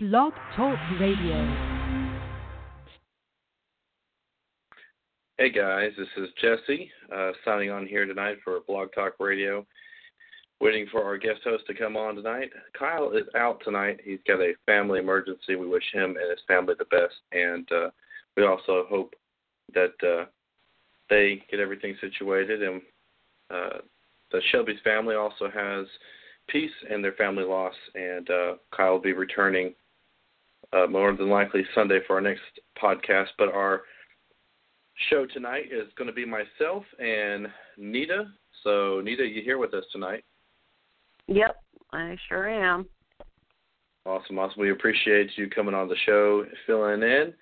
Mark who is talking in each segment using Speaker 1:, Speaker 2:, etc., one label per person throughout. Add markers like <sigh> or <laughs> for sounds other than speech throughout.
Speaker 1: Blog Talk Radio.
Speaker 2: Hey guys, this is Jesse uh, signing on here tonight for Blog Talk Radio. Waiting for our guest host to come on tonight. Kyle is out tonight. He's got a family emergency. We wish him and his family the best, and uh, we also hope that uh, they get everything situated. And uh, the Shelby's family also has peace in their family loss, and uh, Kyle will be returning uh, more than likely Sunday for our next podcast. But our show tonight is going to be myself and Nita. So, Nita, you here with us tonight?
Speaker 3: Yep, I sure am.
Speaker 2: Awesome, awesome. We appreciate you coming on the show, filling in,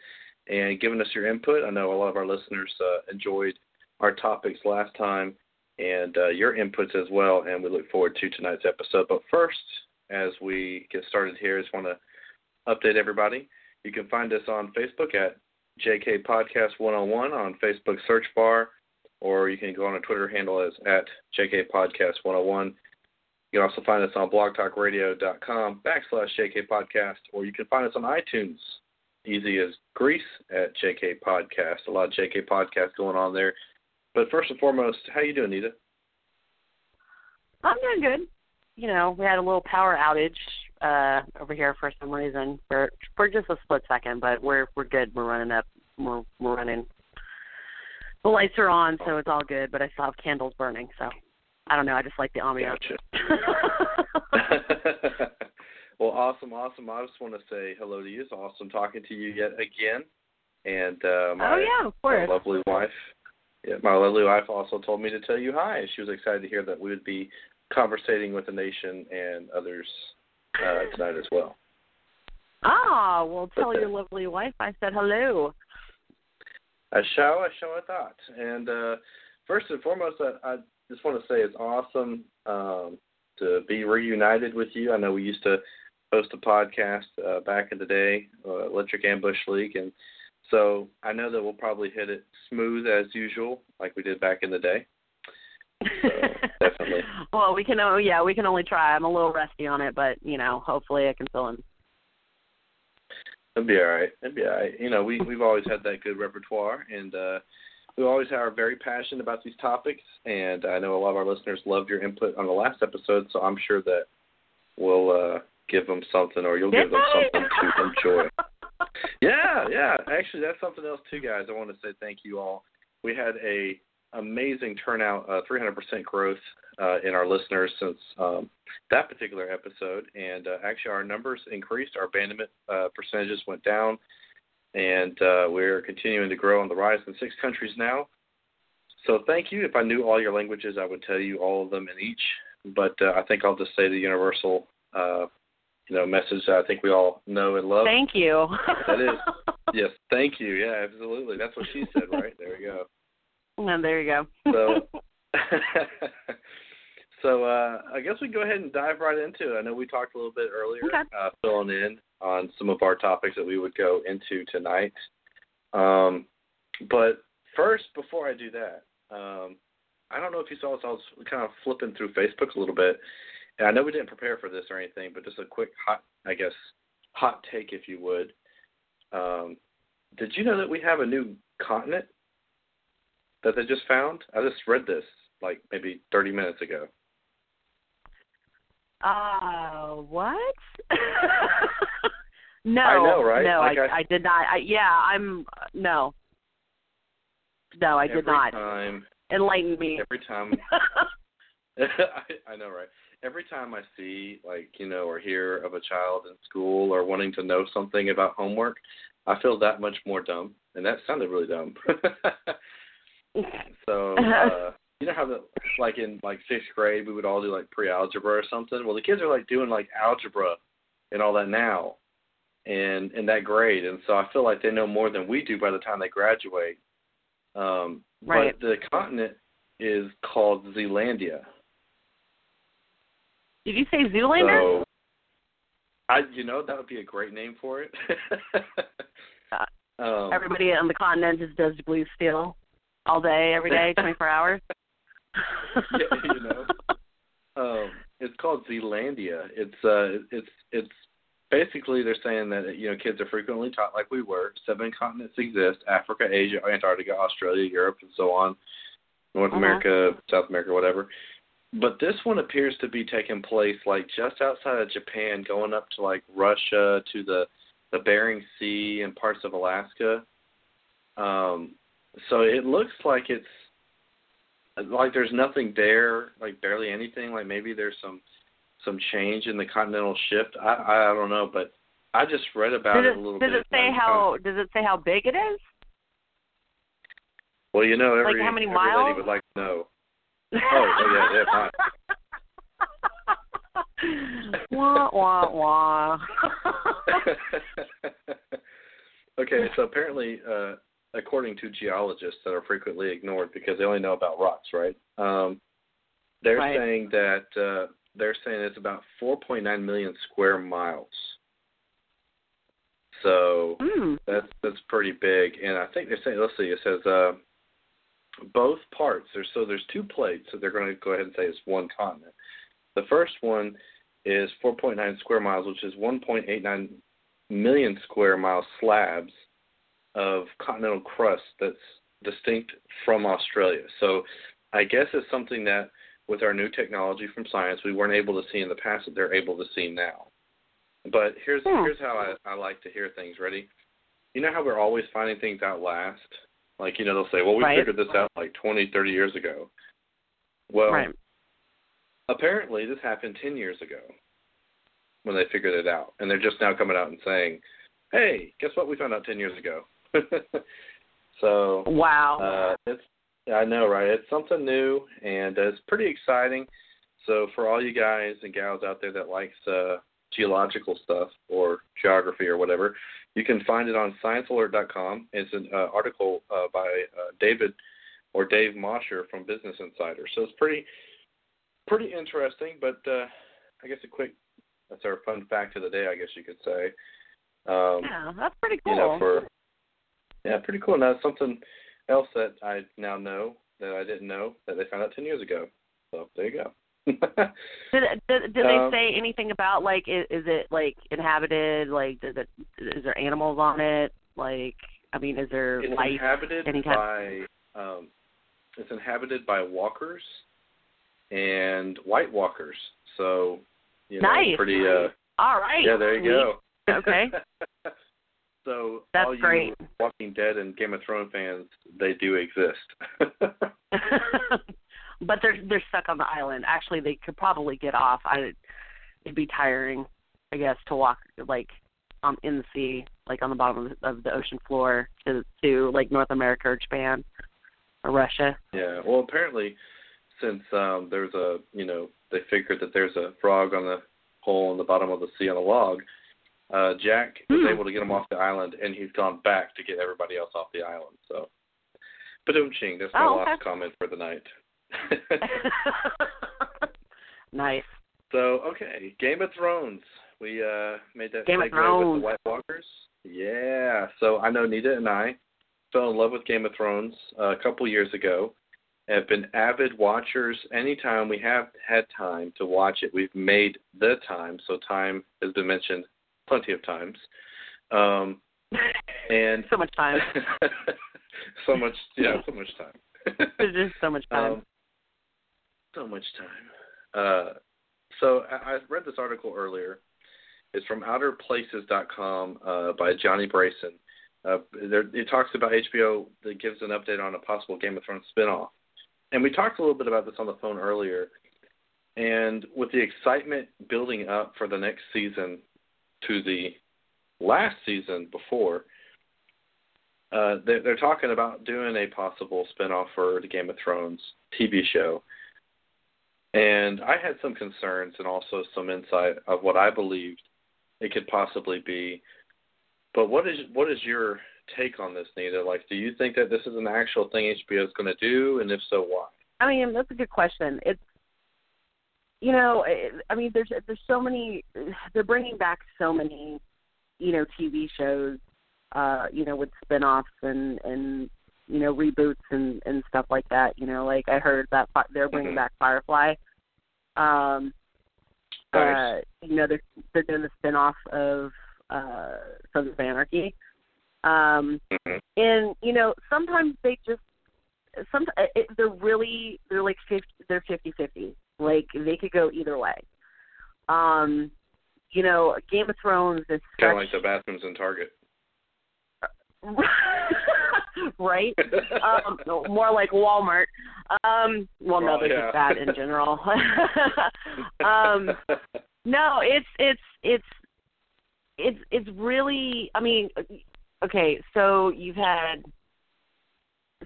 Speaker 2: and giving us your input. I know a lot of our listeners uh, enjoyed our topics last time and uh, your inputs as well, and we look forward to tonight's episode. But first, as we get started here, I just want to update everybody. You can find us on Facebook at JK Podcast 101 on Facebook search bar, or you can go on a Twitter handle as at JK Podcast 101. You can also find us on blogtalkradio.com backslash JK Podcast, or you can find us on iTunes. Easy as grease at JK Podcast. A lot of JK Podcasts going on there. But first and foremost, how you doing, Nita?
Speaker 3: I'm doing good. You know, we had a little power outage uh over here for some reason for for just a split second, but we're we're good. We're running up. We're we're running. The lights are on, so it's all good. But I still have candles burning, so I don't know. I just like the ambiance.
Speaker 2: Gotcha. <laughs> <laughs> well, awesome, awesome. I just want to say hello to you. It's awesome talking to you yet again. And uh, my,
Speaker 3: oh yeah, of course.
Speaker 2: my lovely wife, yeah, my lovely wife also told me to tell you hi. She was excited to hear that we would be conversating with the nation and others uh, tonight as well.
Speaker 3: Ah, well, tell your lovely wife I said hello.
Speaker 2: I shall, I shall, I thought. And uh, first and foremost, I, I just want to say it's awesome um, to be reunited with you. I know we used to host a podcast uh, back in the day, uh, Electric Ambush League, and so I know that we'll probably hit it smooth as usual, like we did back in the day. So, <laughs> definitely. <laughs>
Speaker 3: well, we can. Oh, yeah, we can only try. I'm a little rusty on it, but you know, hopefully, I can fill in.
Speaker 2: It'll be all right. It'll be all right. You know, we we've always had that good repertoire, and uh, we always are very passionate about these topics. And I know a lot of our listeners loved your input on the last episode, so I'm sure that we'll uh, give them something, or you'll
Speaker 3: Did
Speaker 2: give them something to <laughs> enjoy. yeah, yeah. Actually, that's something else too, guys. I want to say thank you all. We had a amazing turnout, uh, 300% growth uh, in our listeners since um, that particular episode, and uh, actually our numbers increased. Our abandonment uh, percentages went down, and uh, we're continuing to grow on the rise in six countries now. So thank you. If I knew all your languages, I would tell you all of them in each. But uh, I think I'll just say the universal, uh, you know, message that I think we all know and love.
Speaker 3: Thank you.
Speaker 2: That is. <laughs> Yes, thank you. Yeah, absolutely. That's what she said, right? There we go. <laughs>
Speaker 3: And there you go.
Speaker 2: So, <laughs> <laughs> so uh, I guess we can go ahead and dive right into it. I know we talked a little bit earlier,
Speaker 3: Okay.
Speaker 2: uh, filling in on some of our topics that we would go into tonight. Um, but first, before I do that, um, I don't know if you saw this. I was kind of flipping through Facebook a little bit, and I know we didn't prepare for this or anything, but just a quick hot, I guess, hot take, if you would. Um, did you know that we have a new continent that they just found? I just read this like maybe 30 minutes ago.
Speaker 3: Uh, what? <laughs> no.
Speaker 2: I know, right?
Speaker 3: No,
Speaker 2: Like
Speaker 3: I,
Speaker 2: I-
Speaker 3: I did not. I, yeah, I'm no. No, I did not.
Speaker 2: Time,
Speaker 3: Enlighten me.
Speaker 2: every time, I, <laughs> <laughs> I know, right? Every time I see, like, you know, or hear of a child in school or wanting to know something about homework, I feel that much more dumb. And that sounded really dumb. So, uh, you know how the like in like sixth grade we would all do like pre-algebra or something. Well, the kids are like doing like algebra and all that now, and in that grade, and so I feel like they know more than we do by the time they graduate. Um,
Speaker 3: Right.
Speaker 2: But the continent is called Zealandia.
Speaker 3: Did you say Zoolander?
Speaker 2: So, I you know that would be a great name for it. <laughs> um,
Speaker 3: Everybody on the continent just does blue steel all day, every day, 24 hours. <laughs>
Speaker 2: yeah, you know. Um, it's called Zealandia. It's uh, it's it's basically they're saying that you know kids are frequently taught like we were seven continents exist africa asia antarctica australia europe and so on north
Speaker 3: Uh-huh.
Speaker 2: america south america whatever but this one appears to be taking place like just outside of japan going up to like russia to the the bering sea and parts of alaska um so it looks like it's like there's nothing there like barely anything like maybe there's some some change in the continental shift. I I don't know, but I just read about it,
Speaker 3: it
Speaker 2: a little
Speaker 3: does
Speaker 2: bit.
Speaker 3: Does it say how does it say how big it is?
Speaker 2: Well, you know, every
Speaker 3: like how many
Speaker 2: every
Speaker 3: miles?
Speaker 2: lady would like to know. <laughs> Oh, oh yeah, yeah, <laughs>
Speaker 3: wah wah wah. <laughs>
Speaker 2: okay, so apparently, uh, according to geologists that are frequently ignored because they only know about rocks, right? Um, they're
Speaker 3: Right.
Speaker 2: saying that uh, they're saying it's about 4.9 million square miles. So
Speaker 3: mm.
Speaker 2: That's that's pretty big, and I think they're saying. Let's see. It says uh, both parts. There's so there's two plates, so they're going to go ahead and say it's one continent. The first one is 4.9 square miles, which is 1.89 million square mile slabs of continental crust that's distinct from Australia. So I guess it's something that with our new technology from science we weren't able to see in the past that they're able to see now. But here's
Speaker 3: Hmm.
Speaker 2: here's how I, I like to hear things. Ready? You know how we're always finding things out last? Like, you know, they'll say, Well, we
Speaker 3: Right.
Speaker 2: figured this out like twenty, thirty years ago. Well
Speaker 3: right.
Speaker 2: apparently this happened ten years ago when they figured it out. And they're just now coming out and saying, Hey, guess what we found out ten years ago? <laughs> so
Speaker 3: Wow.
Speaker 2: uh, it's I know, right? It's something new, and uh, it's pretty exciting. So for all you guys and gals out there that likes uh, geological stuff or geography or whatever, you can find it on ScienceAlert.com. It's an uh, article uh, by uh, David or Dave Mosher from Business Insider. So it's pretty pretty interesting. But uh, I guess a quick that's our fun fact of the day. I guess you could say. Um,
Speaker 3: yeah, that's pretty cool.
Speaker 2: you know, for yeah, pretty cool. Now something else that I now know that I didn't know that they found out ten years ago. So there you go. <laughs>
Speaker 3: Did did, did
Speaker 2: Um,
Speaker 3: they say anything about like is, is it like inhabited? Like does it is there animals on it? Like I mean, is there
Speaker 2: it's
Speaker 3: life?
Speaker 2: inhabited
Speaker 3: any kind-
Speaker 2: by um, it's inhabited by walkers and white walkers. So you know,
Speaker 3: Nice.
Speaker 2: pretty. Uh,
Speaker 3: All right.
Speaker 2: yeah, there you go.
Speaker 3: Okay. <laughs>
Speaker 2: so
Speaker 3: That's
Speaker 2: all
Speaker 3: great.
Speaker 2: Walking Dead and Game of Thrones fans, they do exist. <laughs>
Speaker 3: but they're they're stuck on the island. Actually, they could probably get off. I it'd be tiring, I guess, to walk like um in the sea, like on the bottom of the, of the ocean floor to to like North America or Japan or Russia.
Speaker 2: Yeah. Well, apparently, since um, there's a you know they figured that there's a frog on the hole in the bottom of the sea on a log, uh, Jack was
Speaker 3: Hmm.
Speaker 2: able to get him off the island, and he's gone back to get everybody else off the island. So, Badoom ching. That's my
Speaker 3: Oh,
Speaker 2: last
Speaker 3: okay.
Speaker 2: comment for the night. <laughs>
Speaker 3: nice.
Speaker 2: so okay, Game of Thrones. We uh made that
Speaker 3: Game
Speaker 2: segue with the White Walkers. Yeah. So I know Nita and I fell in love with Game of Thrones uh, a couple years ago. Have been avid watchers. Anytime we have had time to watch it, we've made the time. So time has been mentioned plenty of times. Um, and
Speaker 3: so much time. <laughs>
Speaker 2: so much, yeah, so much time. <laughs>
Speaker 3: There's just so much time.
Speaker 2: Um, so much time. Uh, so I, I read this article earlier. It's from OuterPlaces.com uh, by Johnny Brayson. Uh, there, it talks about HBO that gives an update on a possible Game of Thrones spinoff. And we talked a little bit about this on the phone earlier. And with the excitement building up for the next season to the last season before, uh, they're, they're talking about doing a possible spinoff for the Game of Thrones TV show. And I had some concerns and also some insight of what I believed it could possibly be. But what is what is your take on this, Nita? Like, do you think that this is an actual thing HBO is going to do, and if so, why?
Speaker 3: I mean, that's a good question. It's you know, I mean, there's there's so many. They're bringing back so many, you know, TV shows, uh, you know, with spin-offs and and you know reboots and and stuff like that. You know, like I heard that they're bringing
Speaker 2: Mhm.
Speaker 3: back Firefly. Um, Uh, you know, they're they're doing the spinoff of uh, Sons of Anarchy. Um,
Speaker 2: mm-hmm.
Speaker 3: and you know, sometimes they just some they're really they're like 50, they're fifty fifty. Like they could go either way. Um, you know, Game of Thrones is
Speaker 2: kind of like the bathrooms in Target. <laughs>
Speaker 3: right? um, more like Walmart. Um, well, no, they're
Speaker 2: yeah.
Speaker 3: just bad in general. <laughs> um, no, it's it's it's it's it's really. I mean, okay, so you've had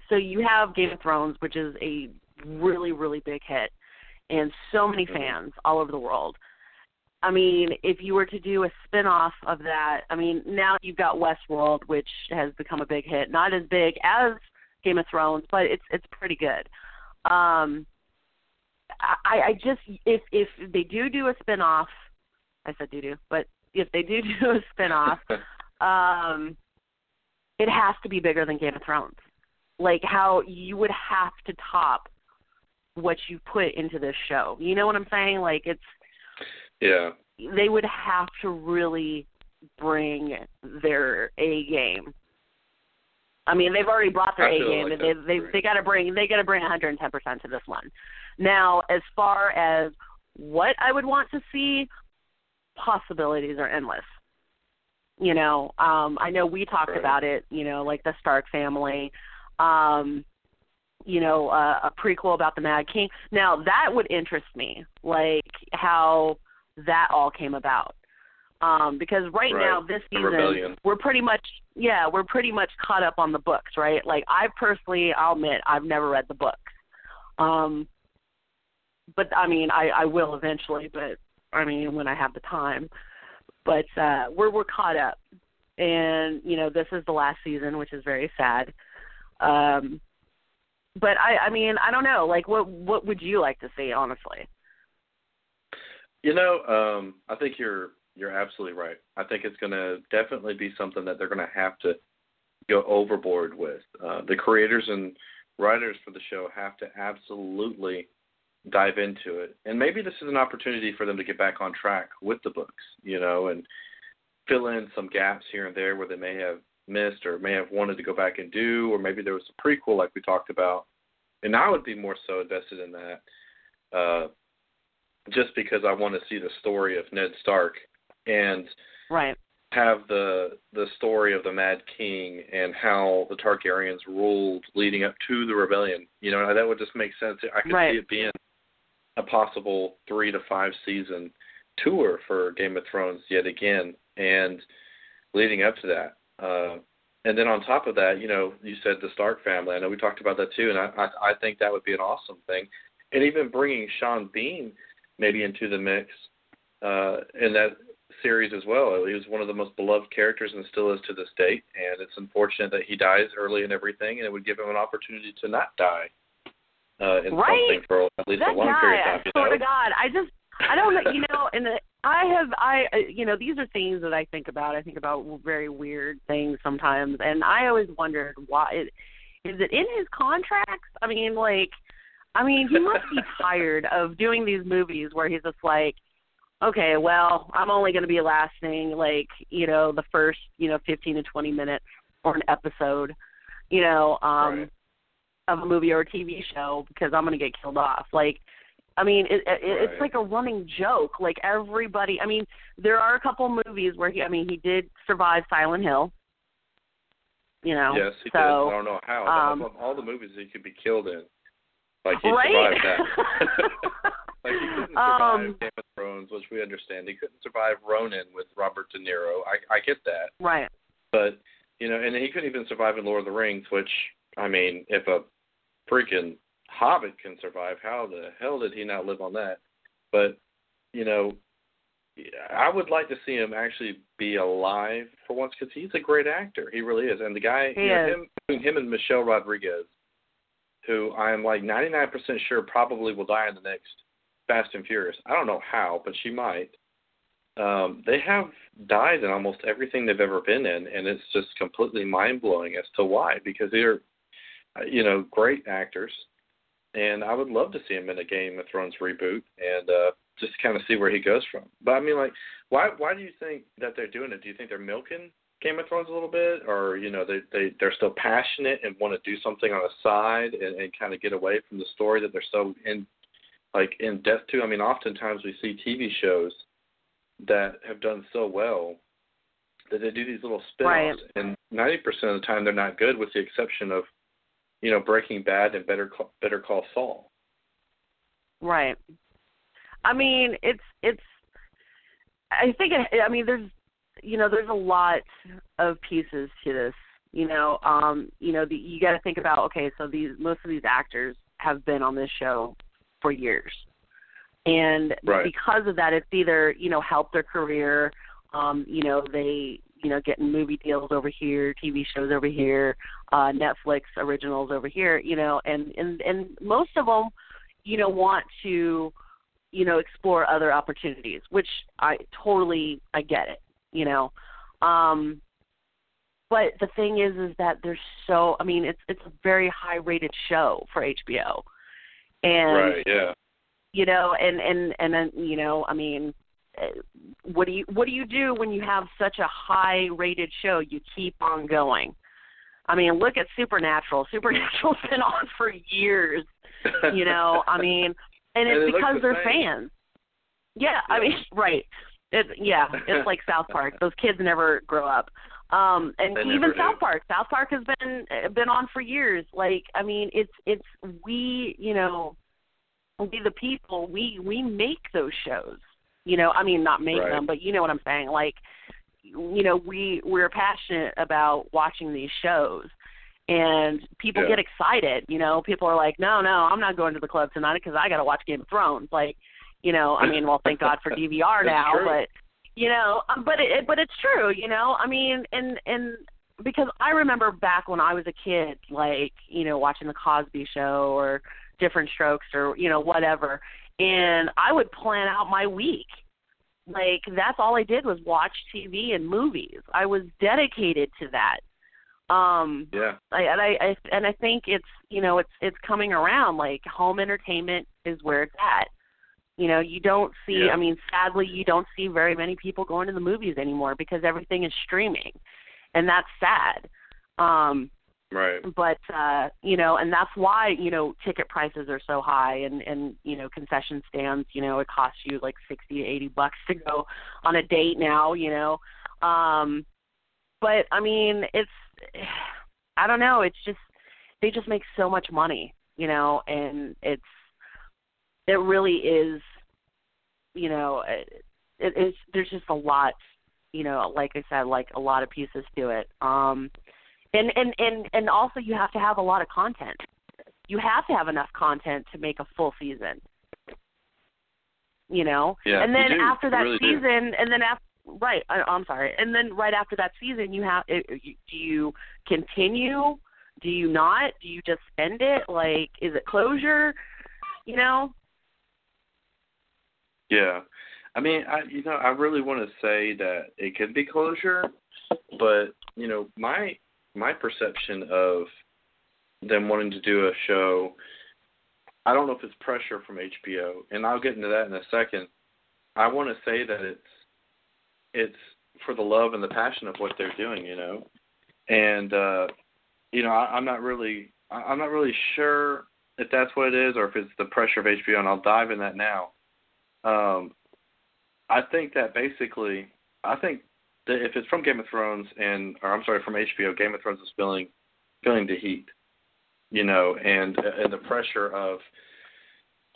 Speaker 3: so you have Game of Thrones, which is a really really big hit, and so many
Speaker 2: Mhm.
Speaker 3: fans all over the world. I mean, if you were to do a spin-off of that, I mean, now you've got Westworld, which has become a big hit. Not as big as Game of Thrones, but it's it's pretty good. Um, I, I just if if they do do a spin-off, I said do do, but if they do <laughs> do a spin-off, <laughs> um, it has to be bigger than Game of Thrones. Like how you would have to top what you put into this show. You know what I'm saying? Like it's
Speaker 2: yeah.
Speaker 3: they would have to really bring their A game. I mean, they've already brought their
Speaker 2: I
Speaker 3: A game,
Speaker 2: like
Speaker 3: and they they they got to bring they got to bring 110 percent to this one. Now, as far as what I would want to see, possibilities are endless. You know, um, I know we talked
Speaker 2: Right.
Speaker 3: about it. You know, like the Stark family. Um, you know, uh, a prequel about the Mad King. Now that would interest me, like how that all came about. Um, because right,
Speaker 2: Right.
Speaker 3: now this season we're pretty much yeah, we're pretty much caught up on the books, right? Like I personally I'll admit I've never read the books. Um but I mean I, I will eventually, but I mean when I have the time. But uh we're we're caught up. And, you know, this is the last season, which is very sad. Um but I I mean, I don't know, like what what would you like to see, honestly?
Speaker 2: You know, um, I think you're you're absolutely right. I think it's going to definitely be something that they're going to have to go overboard with. Uh, the creators and writers for the show have to absolutely dive into it, and maybe this is an opportunity for them to get back on track with the books, you know, and fill in some gaps here and there where they may have missed or may have wanted to go back and do, or maybe there was a prequel like we talked about, and I would be more so invested in that. Uh, just because I want to see the story of Ned Stark and
Speaker 3: Right.
Speaker 2: have the the story of the Mad King and how the Targaryens ruled leading up to the rebellion. You know, that would just make sense. I could
Speaker 3: Right.
Speaker 2: see it being a possible three to five season tour for Game of Thrones yet again, and leading up to that. Uh, and then on top of that, you know, you said the Stark family. I know we talked about that too, and I I, I think that would be an awesome thing. And even bringing Sean Bean maybe into the mix uh, in that series as well. He was one of the most beloved characters and still is to this date. And it's unfortunate that he dies early and everything, and it would give him an opportunity to not die uh, in
Speaker 3: Right.
Speaker 2: something for at least
Speaker 3: that
Speaker 2: a long
Speaker 3: guy,
Speaker 2: period of time. You
Speaker 3: swear
Speaker 2: know?
Speaker 3: to God, I just I don't know, you know, and the- I have I uh, you know these are things that I think about. I think about very weird things sometimes, and I always wondered why it, is it in his contracts? I mean, like, I mean, he must be <laughs> tired of doing these movies where he's just like, okay, well, I'm only going to be lasting like you know the first you know 15 to 20 minutes or an episode, you know, um,
Speaker 2: Right.
Speaker 3: of a movie or a TV show because I'm going to get killed off. Like, I mean, it, it, it's like a running joke. Like everybody, I mean, there are a couple movies where he, I mean, he did survive Silent Hill. You know,
Speaker 2: Yes, he
Speaker 3: so
Speaker 2: did. I don't know how.
Speaker 3: um,
Speaker 2: of all the movies he could be killed in, like he
Speaker 3: right.
Speaker 2: survived that. <laughs> <laughs> like he couldn't survive
Speaker 3: um,
Speaker 2: Game of Thrones, which we understand. He couldn't survive Ronin with Robert De Niro. I I get that.
Speaker 3: right.
Speaker 2: But you know, and he couldn't even survive in Lord of the Rings, which I mean, if a freaking Hobbit can survive, how the hell did he not live on that? But you know, I would like to see him actually be alive for once because he's a great actor. He really is, and the guy,
Speaker 3: He
Speaker 2: you know, him, between him and Michelle Rodriguez, who I'm like 99% sure probably will die in the next Fast and Furious. I don't know how, but she might um, they have died in almost everything they've ever been in, and it's just completely mind blowing as to why. Because they're, you know, great actors, and I would love to see them in a Game of Thrones reboot and uh, just kind of see where he goes from. But I mean, like, why why do you think that they're doing it? Do you think they're milking Game of Thrones a little bit, or you know, they they they're still passionate and want to do something on the side and, and kind of get away from the story that they're so in like in depth to? I mean, oftentimes we see TV shows that have done so well that they do these little spin-offs,
Speaker 3: Right.
Speaker 2: and ninety percent of the time they're not good, with the exception of you know Breaking Bad and Better Call, Better Call Saul.
Speaker 3: Right. I mean, it's it's. I think it, I mean there's you know there's a lot of pieces to this. You know, um, you know the, you got to think about okay, so these most of these actors have been on this show for years, and
Speaker 2: Right.
Speaker 3: because of that, it's either you know helped their career, um, you know they you know getting movie deals over here, TV shows over here, uh, Netflix originals over here, you know, and and and most of them you know want to you know explore other opportunities which i totally i get it you know um but the thing is is that there's so i mean it's it's a very high rated show for hbo and
Speaker 2: right. Yeah.
Speaker 3: you know and and and then you know i mean what do you what do you do when you have such a high rated show? You keep on going. I mean look at supernatural. <laughs> Supernatural's been on for years you know? I mean <laughs> and
Speaker 2: And
Speaker 3: it's
Speaker 2: it
Speaker 3: because
Speaker 2: the
Speaker 3: they're
Speaker 2: same.
Speaker 3: fans. Yeah i mean <laughs> right. It yeah it's like south park. Those kids never grow up. Um and
Speaker 2: They
Speaker 3: even south
Speaker 2: do.
Speaker 3: park. South park has been been on for years. Like i mean it's it's we you know we the people we we make those shows you know i mean not make
Speaker 2: Right.
Speaker 3: them but you know what i'm saying like you know we we're passionate about watching these shows and people
Speaker 2: Yeah.
Speaker 3: get excited you know people are like no no i'm not going to the club tonight because i got to watch game of thrones like you know i mean well thank god for <laughs> dvr now
Speaker 2: true.
Speaker 3: but you know um, but it but it's true you know i mean and and because i remember back when i was a kid like you know watching the cosby show or different strokes or you know whatever and i would plan out my week like that's all i did was watch tv and movies i was dedicated to that um
Speaker 2: Yeah.
Speaker 3: I, and I, I and I think it's you know it's it's coming around. Like home entertainment is where it's at. You know, you don't see.
Speaker 2: Yeah.
Speaker 3: I mean, sadly, you don't see very many people going to the movies anymore because everything is streaming, and that's sad. Um,
Speaker 2: Right.
Speaker 3: but uh, you know, and that's why you know ticket prices are so high, and and you know concession stands. You know, it costs you like sixty to eighty bucks to go on a date now. You know, um, but I mean, it's I don't know. It's just they just make so much money, you know, and it's it really is, you know, it, it is. There's just a lot, you know, like I said, like a lot of pieces to it. Um, and and and and also you have to have a lot of content. You have to have enough content to make a full season. You know,
Speaker 2: Yeah,
Speaker 3: and then
Speaker 2: do.
Speaker 3: after that
Speaker 2: really do.
Speaker 3: season, and then after right, I, I'm sorry, and then right after that season, you have uh, you- do you continue? Do you not? Do you just end it? Like, is it closure? You know?
Speaker 2: Yeah. I mean, I you know, I really want to say that it could be closure, but you know, my my perception of them wanting to do a show, I don't know if it's pressure from HBO, and I'll get into that in a second. I want to say that it's it's for the love and the passion of what they're doing, you know, and uh, you know, I, I'm not really I'm not really sure if that's what it is or if it's the pressure of HBO, and I'll dive in that now. Um, I think that basically, I think if it's from Game of Thrones and, or I'm sorry, from HBO, Game of Thrones is feeling feeling the heat, you know, and and the pressure of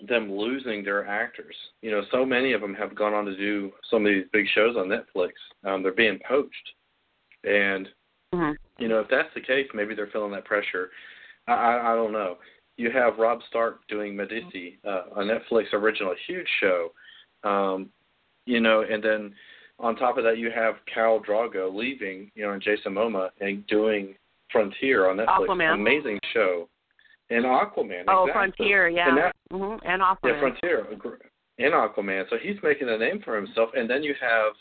Speaker 2: them losing their actors. You know, so many of them have gone on to do some of these big shows on Netflix. Um, they're being poached, and
Speaker 3: hmm
Speaker 2: you know, if that's the case, maybe they're feeling that pressure. I, I, I don't know. You have Robb Stark doing Medici, uh, a Netflix original, huge show. Um, you know, and then on top of that, you have Khal Drogo leaving, you know, and Jason Momoa and doing Frontier on Netflix,
Speaker 3: Aquaman.
Speaker 2: amazing show, and Aquaman.
Speaker 3: Oh,
Speaker 2: exactly.
Speaker 3: Frontier, yeah,
Speaker 2: And that,
Speaker 3: hmm and Aquaman.
Speaker 2: yeah, Frontier and Aquaman. So he's making a name for himself. And then you have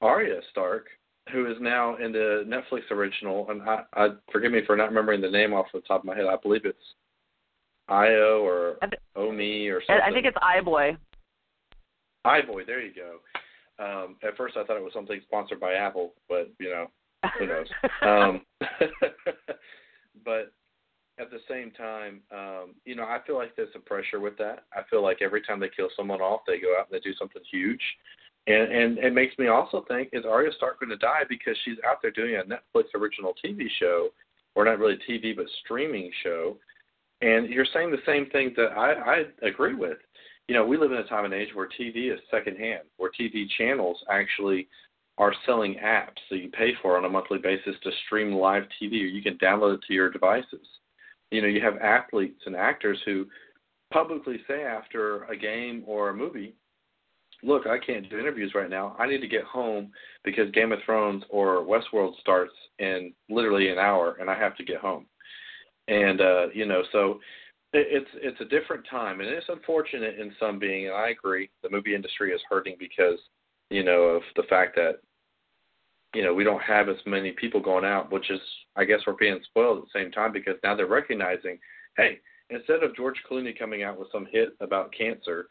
Speaker 2: Arya Stark, who is now in the Netflix original. And I, I forgive me for not remembering the name off the top of my head. I believe it's Io or Omi or something.
Speaker 3: I think it's iBoy.
Speaker 2: iVoid. There you go. Um, at first, I thought it was something sponsored by Apple, but you know, who <laughs> knows? um, <laughs> but at the same time, um, you know, I feel like there's some pressure with that. I feel like every time they kill someone off, they go out and they do something huge. And and it makes me also think is Arya Stark going to die because she's out there doing a Netflix original TV show, or not really TV but streaming show, and you're saying the same thing that I, I agree with. You know, we live in a time and age where TV is secondhand, where TV channels actually are selling apps that you pay for on a monthly basis to stream live TV, or you can download it to your devices. You know, you have athletes and actors who publicly say after a game or a movie, look, I can't do interviews right now. I need to get home because Game of Thrones or Westworld starts in literally an hour, and I have to get home. And uh, you know, so it's it's a different time, and it's unfortunate in some being. And I agree, the movie industry is hurting because you know of the fact that you know we don't have as many people going out, which is I guess we're being spoiled at the same time because now they're recognizing, hey, instead of George Clooney coming out with some hit about cancer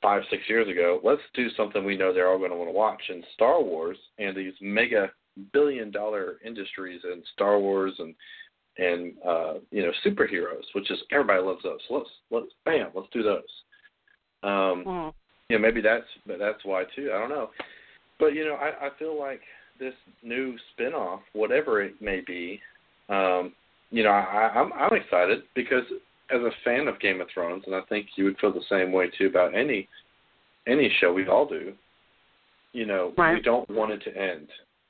Speaker 2: five, six years ago, let's do something we know they're all going to want to watch. And Star Wars and these mega billion dollar industries and Star Wars and and uh, you know superheroes, which is everybody loves those. So let's let's bam, let's do those. Um, mm. You know, maybe that's that's why too. I don't know, but you know, I, I feel like this new spinoff, whatever it may be, um, you know, I, I'm I'm excited because as a fan of Game of Thrones, and I think you would feel the same way too about any any show. We all do. You know,
Speaker 3: right.
Speaker 2: we don't want it to end.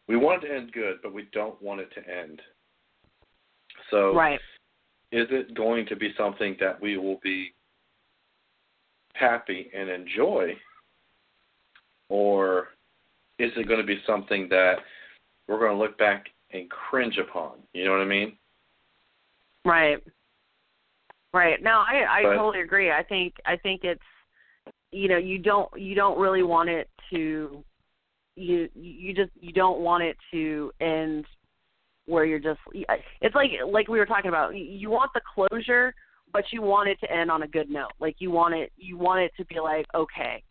Speaker 2: We want it to end good, but we don't want it to end. So,
Speaker 3: right.
Speaker 2: is it going to be something that we will be happy and enjoy, or is it going to be something that we're going to look back and cringe upon? You know what I mean?
Speaker 3: Right. Right. No, I I
Speaker 2: but,
Speaker 3: totally agree. I think I think it's you know, you don't you don't really want it to you you just you don't want it to end where you're just it's like like we were talking about you want the closure but you want it to end on a good note like you want it you want it to be like okay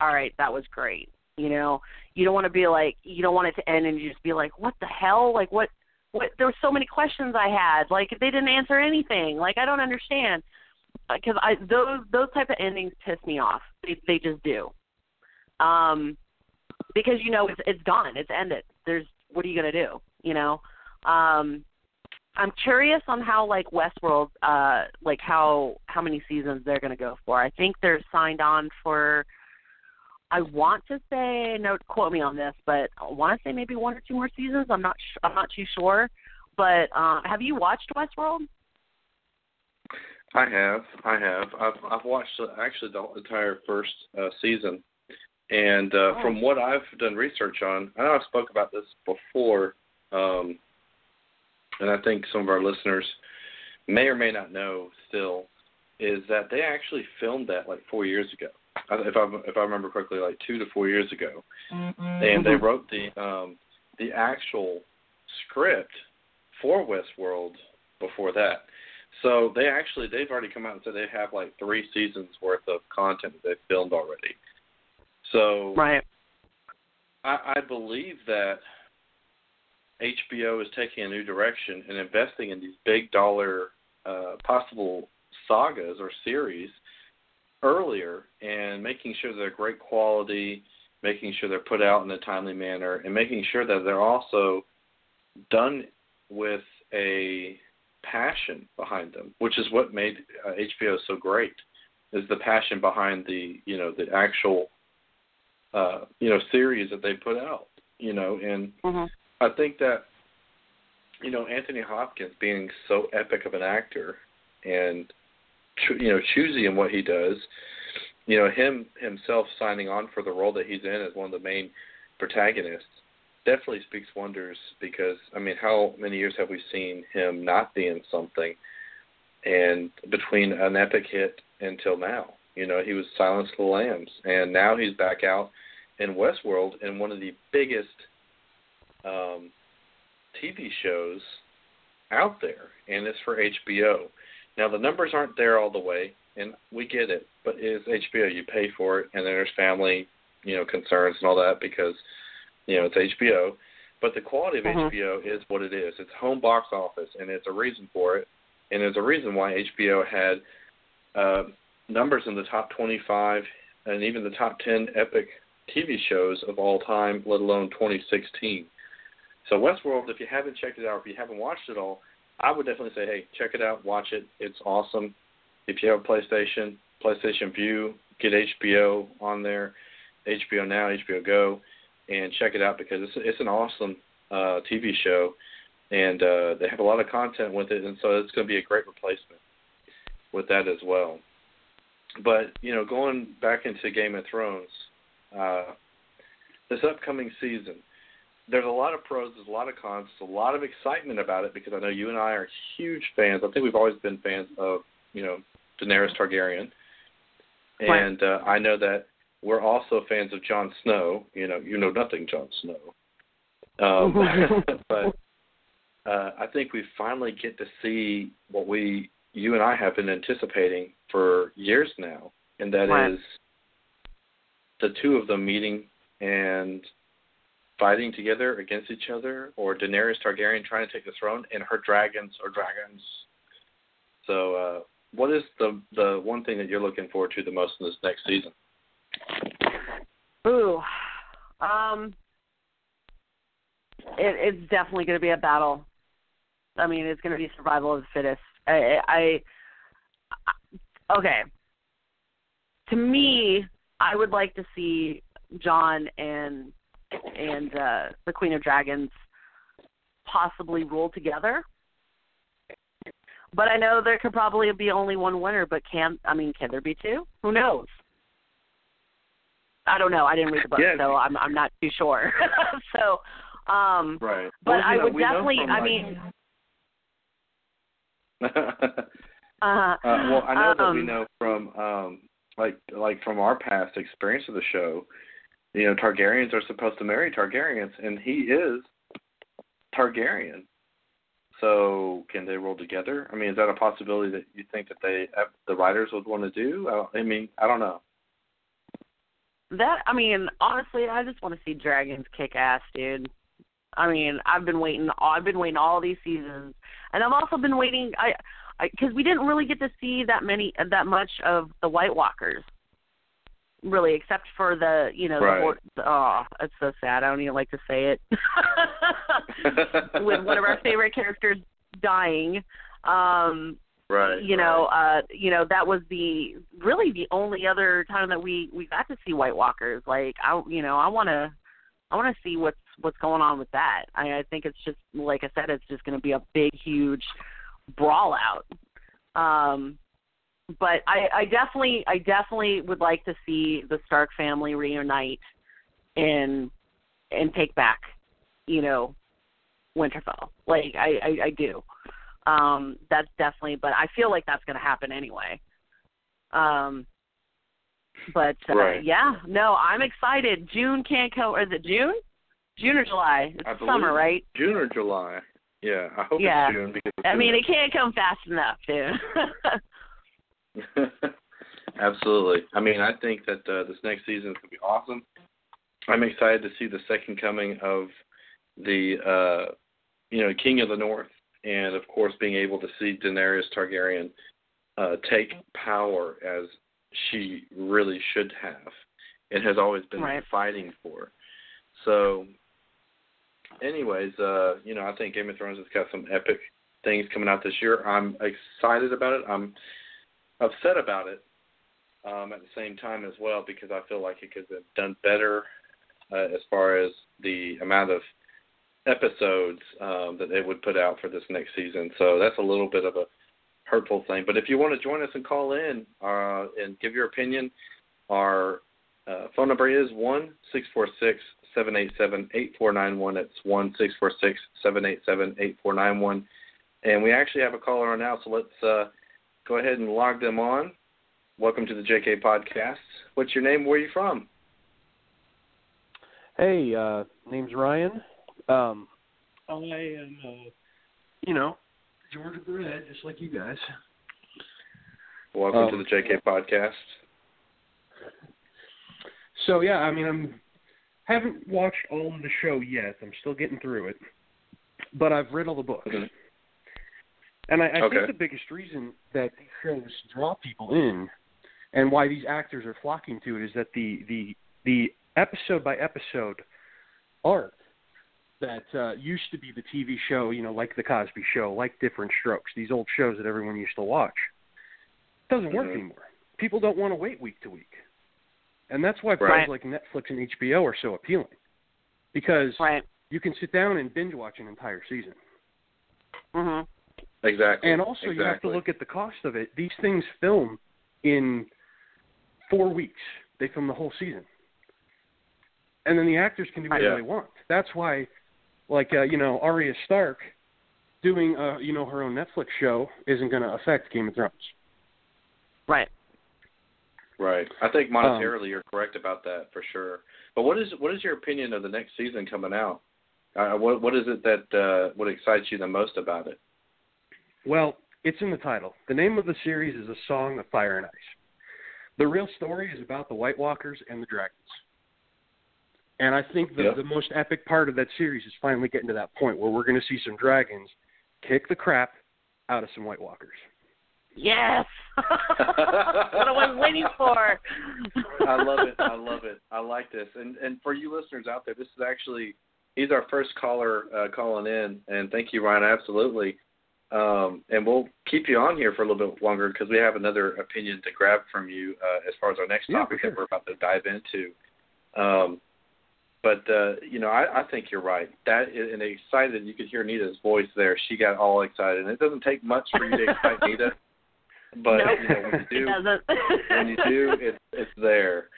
Speaker 3: all right that was great you know you don't want to be like you don't want it to end and you just be like what the hell like what what there were so many questions I had. Like they didn't answer anything. Like I don't understand because uh, I those those type of endings piss me off. They they just do. Um, because you know it's it's done. It's ended. There's what are you gonna do? You know. Um, I'm curious on how like Westworld, uh, like how how many seasons they're gonna go for. I think they're signed on for I want to say, no, quote me on this, but I want to say maybe one or two more seasons. I'm not, sh- I'm not too sure. But uh, have you watched Westworld?
Speaker 2: I have, I have. I've I've watched uh, actually the entire first uh, season, and uh, oh. from what I've done research on, I know I spoke about this before, um, and I think some of our listeners may or may not know still, is that they actually filmed that like four years ago if I if I remember correctly, like two to four years ago,
Speaker 3: mm-hmm.
Speaker 2: and they wrote the um, the actual script for Westworld before that. So they actually they've already come out and said they have like three seasons worth of content that they've filmed already. So
Speaker 3: right,
Speaker 2: I, I believe that HBO is taking a new direction and investing in these big dollar uh, possible sagas or series earlier and making sure they're great quality, making sure they're put out in a timely manner, and making sure that they're also done with a passion behind them, which is what made uh, HBO so great. Is the passion behind the you know the actual uh, you know series that they put out, you know, and
Speaker 3: mm-hmm.
Speaker 2: I think that you know Anthony Hopkins being so epic of an actor and you know choosy in what he does. You know him himself signing on for the role that he's in as one of the main protagonists definitely speaks wonders because I mean how many years have we seen him not be in something and between an epic hit until now you know he was Silence of the Lambs and now he's back out in Westworld in one of the biggest um, TV shows out there and it's for HBO now the numbers aren't there all the way, and we get it, but it's HBO. You pay for it, and then there's family, you know, concerns and all that because, you know, it's HBO. But the quality of
Speaker 3: Mhm.
Speaker 2: HBO is what it is. It's home box office, and it's a reason for it. And there's a reason why HBO had uh, numbers in the top 25 and even the top 10 epic TV shows of all time, let alone 2016. So Westworld, if you haven't checked it out, if you haven't watched it all, I would definitely say, hey, check it out, watch it. It's awesome. If you have a PlayStation, PlayStation Vue, get HBO on there, HBO Now, HBO Go, and check it out because it's it's an awesome uh, TV show, and uh, they have a lot of content with it, and so it's going to be a great replacement with that as well. But you know, going back into Game of Thrones, uh, this upcoming season, there's a lot of pros, there's a lot of cons, there's a lot of excitement about it because I know you and I are huge fans. I think we've always been fans of you know Daenerys Targaryen, and uh, I know that we're also fans of Jon Snow. You know, you know nothing, Jon Snow. Um, <laughs> <laughs> but uh, I think we finally get to see what we, you and I, have been anticipating for years now, and that is the two of them meeting and fighting together against each other, or Daenerys Targaryen trying to take the throne, and her dragons are dragons. So, uh, what is the the one thing that you're looking forward to the most in this next season?
Speaker 3: Ooh, um, it, it's definitely going to be a battle. I mean, it's going to be survival of the fittest. I, I, I, okay. To me, I would like to see John and and uh, the Queen of Dragons possibly rule together. But I know there could probably be only one winner. But can I mean, can there be two? Who knows? I don't know. I didn't read the book,
Speaker 2: Yeah.
Speaker 3: so I'm I'm not too sure. <laughs> so, um,
Speaker 2: Right.
Speaker 3: but I would definitely. I mean, <laughs> uh,
Speaker 2: Uh, well, I know that we
Speaker 3: um,
Speaker 2: know from um, like like from our past experience of the show, you know, Targaryens are supposed to marry Targaryens, and he is Targaryen. So, can they roll together? I mean, is that a possibility that you think that they uh, the writers would want to do? I, mean, I don't know.
Speaker 3: That I mean, honestly, I just want to see dragons kick ass, dude. I mean, I've been waiting. I've been waiting all these seasons, and I've also been waiting. I, because we didn't really get to see that many, that much of the White Walkers, really, except for the, you know,
Speaker 2: Right.
Speaker 3: the. Oh, it's so sad. I don't even like to say it. <laughs> With one of our favorite characters dying, um,
Speaker 2: right.
Speaker 3: you know, uh, you know, that was the really the only other time that we we got to see White Walkers. Like, I, you know, I want to, I want to see what's what's going on with that. I, I think it's just like I said, it's just going to be a big, huge brawl out. Um, but I, I definitely, I definitely would like to see the Stark family reunite and and take back, you know, Winterfell. Like I, I, I do. Um, that's definitely, but I feel like that's going to happen anyway. Um, but uh,
Speaker 2: Right.
Speaker 3: yeah, no, I'm excited. June can't come. Or is it June? June or July? It's summer, right?
Speaker 2: June or July? Yeah, I hope
Speaker 3: Yeah.
Speaker 2: it's June because
Speaker 3: I mean, it can't come fast enough, dude. <laughs> <laughs>
Speaker 2: Absolutely. I mean, I think that uh, this next season is going to be awesome. I'm excited to see the second coming of the, uh, you know, King of the North, and of course, being able to see Daenerys Targaryen uh, take power as she really should have, and has always been
Speaker 3: Right.
Speaker 2: fighting for. So, anyways, uh, you know, I think Game of Thrones has got some epic things coming out this year. I'm excited about it. I'm upset about it um, at the same time as well because I feel like it could have done better uh, as far as the amount of episodes um, that they would put out for this next season. So that's a little bit of a hurtful thing. But if you want to join us and call in uh, and give your opinion, our uh, phone number is one six four six seven eight seven eight four nine one. It's one six four six seven eight seven eight four nine one. And we actually have a caller on now, so let's uh, go ahead and log them on. Welcome to the JK Podcast. What's your name? Where are you from?
Speaker 4: Hey, uh, name's Ryan. Um, I am, uh, you know, Georgia bred, just like you guys.
Speaker 2: Welcome
Speaker 4: Um,
Speaker 2: to the JK podcast.
Speaker 4: So yeah, I mean, I'm haven't watched all of the show yet. I'm still getting through it, but I've read all the books.
Speaker 2: Mhm.
Speaker 4: And I, I
Speaker 2: Okay.
Speaker 4: think the biggest reason that these shows draw people in, and why these actors are flocking to it, is that the the the episode by episode art that uh, used to be the TV show, you know, like the Cosby Show, like Diff'rent Strokes, these old shows that everyone used to watch, doesn't work
Speaker 2: Mhm.
Speaker 4: anymore. People don't want to wait week to week, and that's why
Speaker 2: Right.
Speaker 4: like Netflix and HBO are so appealing, because
Speaker 3: Right.
Speaker 4: you can sit down and binge watch an entire season.
Speaker 3: Mhm.
Speaker 2: Exactly.
Speaker 4: And also, you have to look at the cost of it. These things film in four weeks. They film the whole season, and then the actors can do whatever
Speaker 2: Yeah.
Speaker 4: they want. That's why, like uh, you know, Arya Stark doing uh, you know her own Netflix show isn't going to affect Game of Thrones.
Speaker 3: Right.
Speaker 2: Right. I think
Speaker 4: Um,
Speaker 2: monetarily you're correct about that for sure. But what is what is your opinion of the next season coming out? Uh, what what is it that uh, what excites you the most about it?
Speaker 4: Well, it's in the title. The name of the series is A Song of Fire and Ice. The real story is about the White Walkers and the dragons. And I think the,
Speaker 2: Yeah.
Speaker 4: the most epic part of that series is finally getting to that point where we're going to see some dragons kick the crap out of some White Walkers.
Speaker 3: Yes. <laughs> what I was waiting for.
Speaker 2: I love it. I love it. I like this. And and for you listeners out there, this is actually he's our first caller uh, calling in, and thank you, Ryan. Absolutely. Um, and we'll keep you on here for a little bit longer because we have another opinion to grab from you uh, as far as our next
Speaker 4: Yeah,
Speaker 2: topic
Speaker 4: for
Speaker 2: that we're about to dive into. Um, but uh, you know, I, I think you're right. That is, and excited. You could hear Nita's voice there. She got all excited, and it doesn't take much for you to excite <laughs> Nita. But
Speaker 3: nope.
Speaker 2: you know, when you <laughs> do,
Speaker 3: It
Speaker 2: when you do, it's it's there.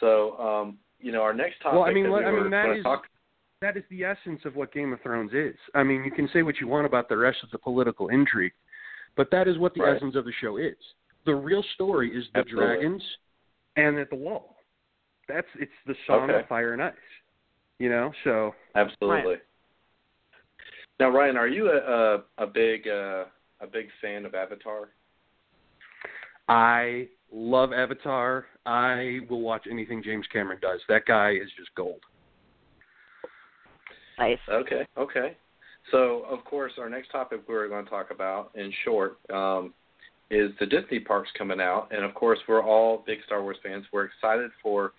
Speaker 2: So, um, you know, our next topic.
Speaker 4: Well, I mean,
Speaker 2: that we
Speaker 4: I mean, that
Speaker 2: gonna talk.
Speaker 4: That is the essence of what Game of Thrones is. I mean, you can say what you want about the rest of the political intrigue, but that is what the
Speaker 2: Right.
Speaker 4: essence of the show is. The real story is the
Speaker 2: Absolutely.
Speaker 4: dragons and at the wall. That's it's the song
Speaker 2: Okay.
Speaker 4: of fire and ice. You know, so
Speaker 2: Absolutely. Now, Ryan, are you a a, a big uh, a big fan of Avatar?
Speaker 4: I love Avatar. I will watch anything James Cameron does. That guy is just gold.
Speaker 2: Okay, okay. So, of course, our next topic we're going to talk about, in short, um, is the Disney parks coming out, and of course, we're all big Star Wars fans. We're excited for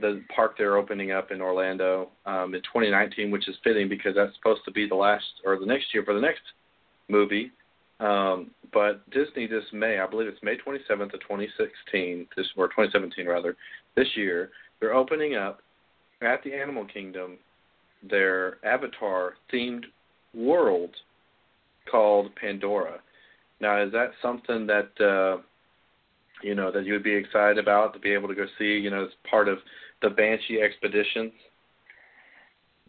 Speaker 2: the park they're opening up in Orlando um, in 2019, which is fitting because that's supposed to be the last or the next year for the next movie. Um, but Disney this May, I believe it's May 27th of 2016, this or 2017 rather, this year, they're opening up at the Animal Kingdom their Avatar themed world called Pandora. Now, is that something that uh, you know that you would be excited about to be able to go see? You know, as part of the Banshee expeditions.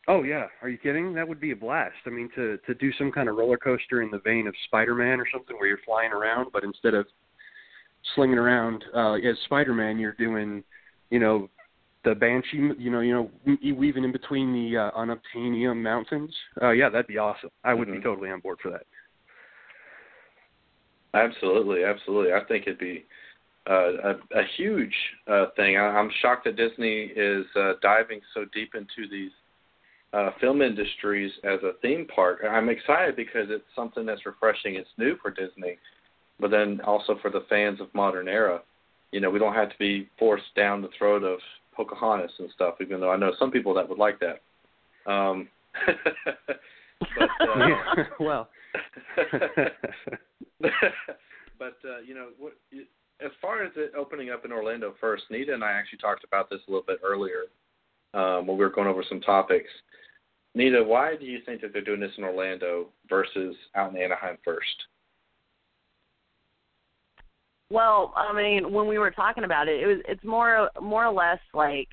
Speaker 4: Oh yeah, are you kidding? That would be a blast. I mean, to to do some kind of roller coaster in the vein of Spider-Man or something, where you're flying around, but instead of slinging around uh, as Spider-Man, you're doing, you know, the Banshee. You know, you know, weaving in between the uh, Unobtainium mountains. Uh, yeah, that'd be awesome. I would be
Speaker 2: Mhm.
Speaker 4: totally on board for that.
Speaker 2: Absolutely, absolutely. I think it'd be uh, a, a huge uh, thing. I, I'm shocked that Disney is uh, diving so deep into these uh, film industries as a theme park. I'm excited because it's something that's refreshing. It's new for Disney, but then also for the fans of modern era. You know, we don't have to be forced down the throat of Pocahontas and stuff, even though I know some people that would like that. Um, <laughs> but, uh,
Speaker 4: yeah. <laughs> well. <laughs>
Speaker 2: but uh, you know, what, as far as it opening up in Orlando first, Nita and I actually talked about this a little bit earlier um, when we were going over some topics. Nita, why do you think that they're doing this in Orlando versus out in Anaheim first?
Speaker 3: Well, I mean, when we were talking about it, it was it's more more or less like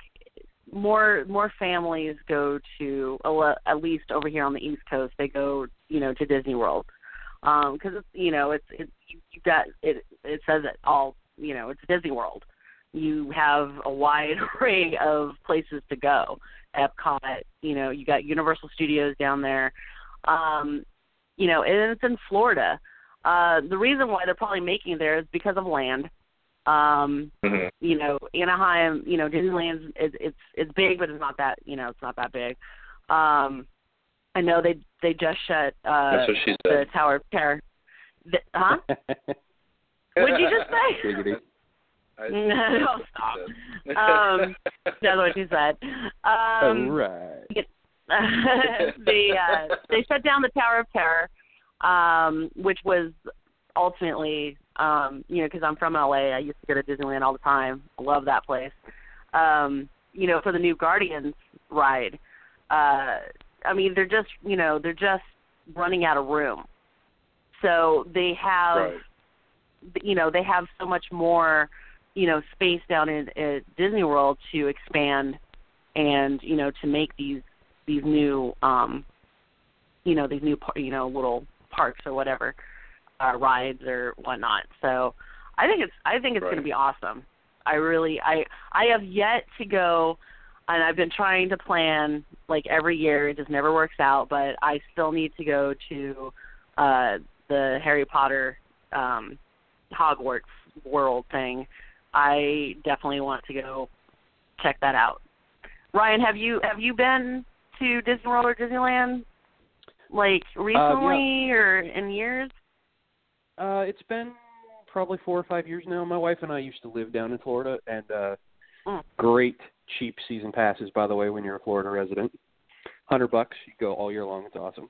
Speaker 3: more more families go to at least over here on the East Coast, they go you know to Disney World because it's you know it's it's you, you got it it says it all you know it's Disney World. You have a wide <laughs> array of places to go. Epcot, you know, you got Universal Studios down there, um, you know, and it's in Florida. Uh, the reason why they're probably making it there is because of land. Um,
Speaker 2: Mhm.
Speaker 3: you know, Anaheim, you know, Disneyland. it's it's it's big, but it's not that you know it's not that big. Um, I know they they just shut uh
Speaker 2: That's what she
Speaker 3: the
Speaker 2: said.
Speaker 3: Tower of Terror. The, huh? <laughs> What'd you just say?
Speaker 4: Giggity. <laughs>
Speaker 2: I- <laughs>
Speaker 3: no, stop. Um, That's what she said.
Speaker 4: All
Speaker 3: Um,
Speaker 4: right.
Speaker 3: they uh, they shut down the Tower of Terror, um, which was ultimately, um, you know, because I'm from LA, I used to go to Disneyland all the time. I love that place. Um, you know, for the new Guardians ride, uh, I mean, they're just, you know, they're just running out of room. So they have,
Speaker 2: Right.
Speaker 3: you know, they have so much more, you know, space down in at Disney World to expand and you know to make these these new um you know these new par- you know little parks or whatever uh rides or whatnot. So i think it's i think it's going to be awesome. I really i i have yet to go and i've been trying to plan like every year. It just never works out but i still need to go to uh the harry potter um hogwarts world thing. I definitely want to go check that out. Ryan, have you have you been to Disney World or Disneyland like recently or in years?
Speaker 4: Uh, it's been probably four or five years now. My wife and I used to live down in Florida, and uh,
Speaker 3: Mm.
Speaker 4: great cheap season passes, by the way, when you're a Florida resident. Hundred bucks, you go all year long. It's awesome.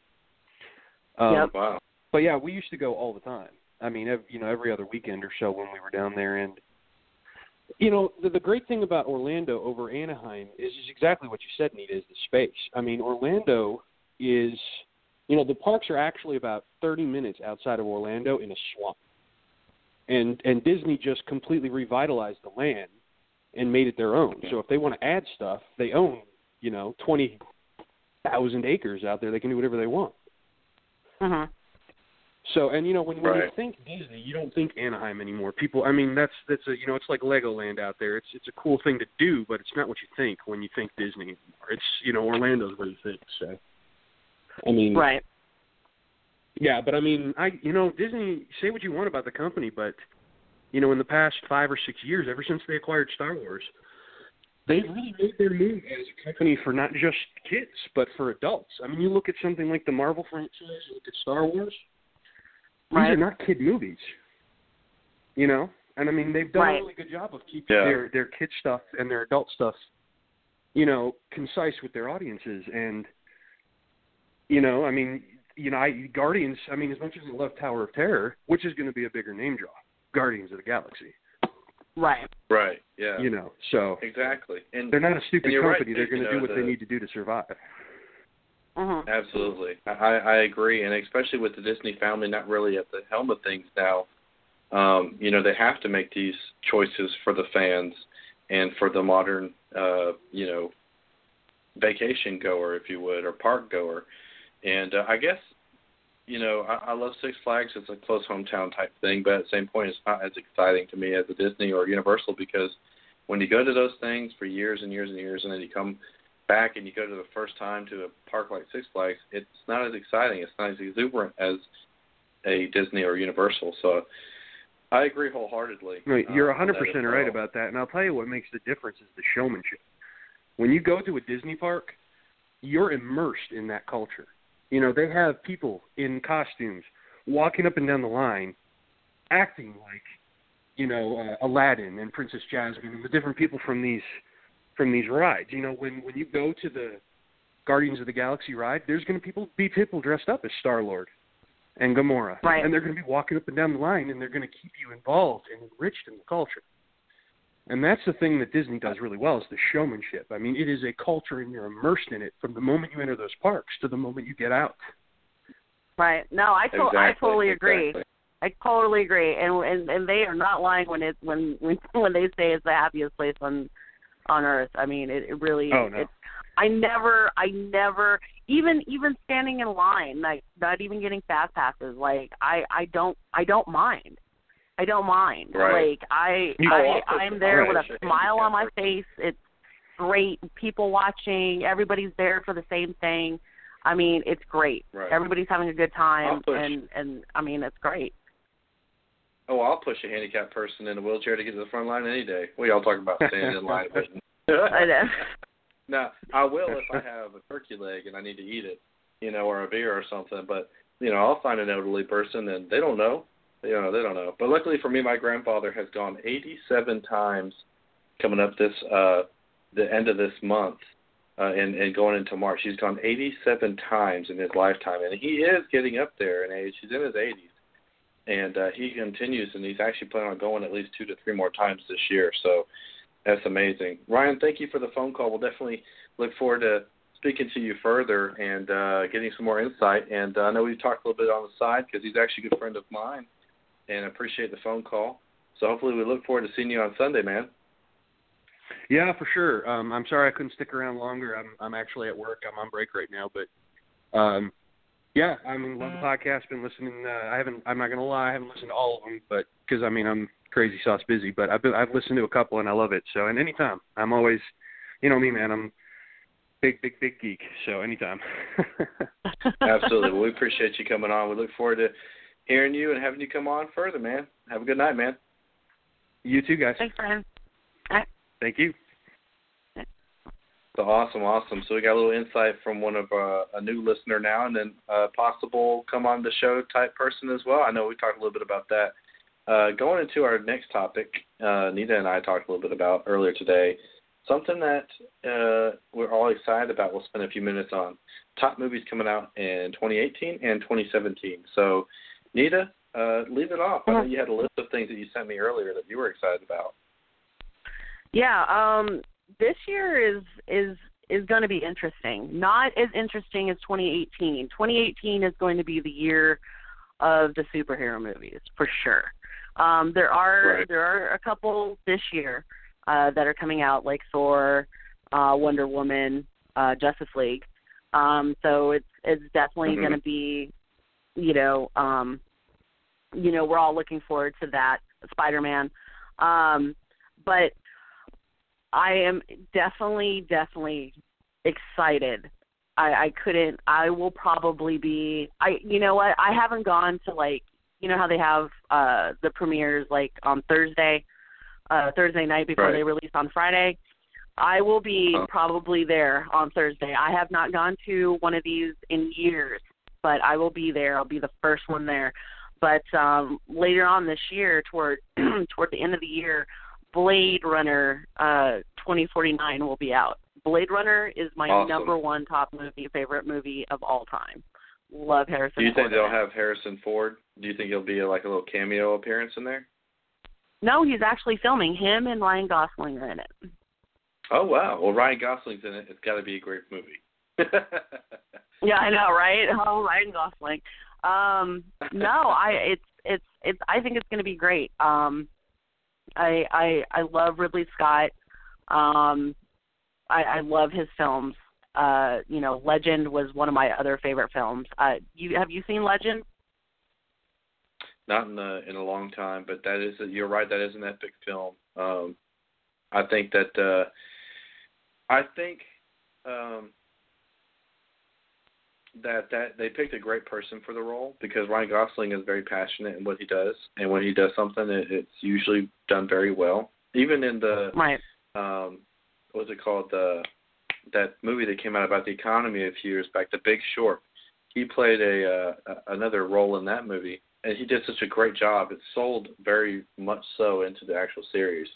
Speaker 4: Um,
Speaker 3: Yep.
Speaker 2: Wow.
Speaker 4: But yeah, we used to go all the time. I mean, ev- you know, every other weekend or so when we were down there, and you know, the, the great thing about Orlando over Anaheim is, is exactly what you said, Nita, is the space. I mean, Orlando is, you know, the parks are actually about 30 minutes outside of Orlando in a swamp, and and Disney just completely revitalized the land and made it their own. So if they want to add stuff, they own, you know, 20,000 acres out there. They can do whatever they want.
Speaker 3: Mhm.
Speaker 4: So, and you know, when, when you think Disney, you don't think Anaheim anymore. People, I mean, that's that's a you know, it's like Legoland out there. It's it's a cool thing to do, but it's not what you think when you think Disney anymore. It's you know, Orlando's what you think. So, I mean,
Speaker 3: Right.
Speaker 4: yeah, but I mean, I you know, Disney. Say what you want about the company, but you know, in the past five or six years, ever since they acquired Star Wars, they've really made their move as a company for not just kids, but for adults. I mean, you look at something like the Marvel franchise, you look at Star Wars. These are not kid movies, you know. And I mean, they've done
Speaker 3: Right.
Speaker 4: a really good job of keeping
Speaker 2: Yeah.
Speaker 4: their their kid stuff and their adult stuff, you know, concise with their audiences. And you know, I mean, you know, I Guardians. I mean, as much as I love Tower of Terror, which is going to be a bigger name draw, Guardians of the Galaxy.
Speaker 3: Right.
Speaker 2: Right. Yeah.
Speaker 4: You know, so
Speaker 2: exactly. And
Speaker 4: they're not a stupid
Speaker 2: and you're right,
Speaker 4: company. they're going to do
Speaker 2: know,
Speaker 4: what they need to do to survive.
Speaker 3: Mhm.
Speaker 2: Absolutely, I, I agree, and especially with the Disney family not really at the helm of things now. Um, you know, they have to make these choices for the fans and for the modern, uh, you know, vacation goer, if you would, or park goer. And uh, I guess, you know, I, I love Six Flags. It's a close hometown type thing, but at the same point, it's not as exciting to me as a Disney or Universal because when you go to those things for years and years and years, and then you come back and you go to the first time to a park like Six Flags, it's not as exciting. It's not as exuberant as a Disney or Universal. So I agree wholeheartedly.
Speaker 4: No,
Speaker 2: uh,
Speaker 4: you're
Speaker 2: on
Speaker 4: 100%
Speaker 2: as
Speaker 4: right about that. And I'll tell you what makes the difference is the showmanship. When you go to a Disney park, you're immersed in that culture. You know, they have people in costumes walking up and down the line acting like, you know, uh, Aladdin and Princess Jasmine and the different people from these from these rides. You know, when when you go to the Guardians of the Galaxy ride, there's going to people be people dressed up as Star Lord and Gamora,
Speaker 3: Right.
Speaker 4: and they're going to be walking up and down the line, and they're going to keep you involved and enriched in the culture. And that's the thing that Disney does really well is the showmanship. I mean, it is a culture, and you're immersed in it from the moment you enter those parks to the moment you get out.
Speaker 3: Right. No, I to-
Speaker 2: Exactly,
Speaker 3: I totally agree.
Speaker 2: exactly.
Speaker 3: I totally agree, and and and they are not lying when it when <laughs> when when they say it's the happiest place on on earth. I mean, it, it really.
Speaker 4: Oh, no.
Speaker 3: It, I never, I never, even even standing in line, like not even getting fast passes. Like I, I don't, I don't mind. I don't mind.
Speaker 2: Right.
Speaker 3: Like I,
Speaker 2: You
Speaker 3: I, I'm there
Speaker 4: right.
Speaker 3: with a smile on my face. It's great. People watching. Everybody's there for the same thing. I mean, it's great.
Speaker 2: Right.
Speaker 3: Everybody's having a good time, and and I mean, it's great.
Speaker 2: Oh, I'll push a handicapped person in a wheelchair to get to the front line any day. We all talk about standing in line waiting. <laughs> <laughs>
Speaker 3: I know.
Speaker 2: now, I will if I have a turkey leg and I need to eat it, you know, or a beer or something. But you know, I'll find an elderly person and they don't know. You know, they don't know. But luckily for me, my grandfather has gone 87 times coming up this uh the end of this month uh, and, and going into March. He's gone 87 times in his lifetime, and he is getting up there in age. He's in his 80s, and uh, he continues, and he's actually planning on going at least two to three more times this year. So that's amazing. Ryan, thank you for the phone call. We'll definitely look forward to speaking to you further and uh, getting some more insight. And uh, I know we talked a little bit on the side because he's actually a good friend of mine, and I appreciate the phone call. So hopefully we look forward to seeing you on Sunday, man.
Speaker 4: Yeah, for sure. Um, I'm sorry I couldn't stick around longer. I'm I'm actually at work. I'm on break right now, but um, yeah, I mean, love the podcast. Been listening. Uh, I haven't. I'm not gonna lie. I haven't listened to all of them, but because I mean, I'm crazy sauce busy. But I've been. I've listened to a couple and I love it. So, and anytime, I'm always, you know me, man. I'm big, big, big geek. So anytime. <laughs>
Speaker 2: Absolutely. Well, we appreciate you coming on. We look forward to hearing you and having you come on further, man. Have a good night, man.
Speaker 4: You too, guys.
Speaker 3: Thanks, Brian.
Speaker 4: Thank you.
Speaker 2: So awesome, awesome. So we got a little insight from one of uh, a new listener now, and then a possible come on the show type person as well. I know we talked a little bit about that. Uh, going into our next topic, uh, Nita and I talked a little bit about earlier today. Something that uh, we're all excited about. We'll spend a few minutes on top movies coming out in 2018 and 2017. So, Nita, uh, leave it off. I know you had a list of things that you sent me earlier that you were excited about.
Speaker 3: Yeah, um this year is is is going to be interesting. Not as interesting as 2018. 2018 is going to be the year of the superhero movies for sure. Um there are
Speaker 2: Right.
Speaker 3: there are a couple this year uh that are coming out like Thor, uh Wonder Woman, uh Justice League. Um so it's it's definitely
Speaker 2: Mhm.
Speaker 3: going to be you know um you know we're all looking forward to that Spider-Man. Um but I am definitely, definitely excited. I, I couldn't. I will probably be. I. You know what? I haven't gone to like. You know how they have uh the premieres like on Thursday, uh Thursday night before
Speaker 2: Right.
Speaker 3: they release on Friday. I will be
Speaker 2: Huh.
Speaker 3: probably there on Thursday. I have not gone to one of these in years, but I will be there. I'll be the first one there. But um later on this year, toward <clears throat> toward the end of the year, Blade Runner uh 2049 will be out. Blade Runner is my
Speaker 2: Awesome.
Speaker 3: number one top movie favorite movie of all time. Love Harrison.
Speaker 2: Do you think
Speaker 3: Ford
Speaker 2: they'll have Harrison Ford? Do you think he'll be like a little cameo appearance in there?
Speaker 3: No, he's actually filming. Him and Ryan Gosling are in it.
Speaker 2: Oh wow! Well, Ryan Gosling's in it. It's got to be a great movie. <laughs>
Speaker 3: Yeah, I know, right? Oh, Ryan Gosling. Um, no, I it's it's it's I think it's going to be great. Um, I I I love Ridley Scott. Um, I I love his films. Uh, you know, Legend was one of my other favorite films. Uh, you have you seen Legend?
Speaker 2: Not in a in a long time, but that is a, you're right. That is an epic film. Um, I think that uh, I think um, that that they picked a great person for the role because Ryan Gosling is very passionate in what he does, and when he does something, it, it's usually done very well. Even in the
Speaker 3: Right.
Speaker 2: um, what's it called? The that movie that came out about the economy a few years back, The Big Short. He played a uh, another role in that movie, and he did such a great job. It sold very much so into the actual series.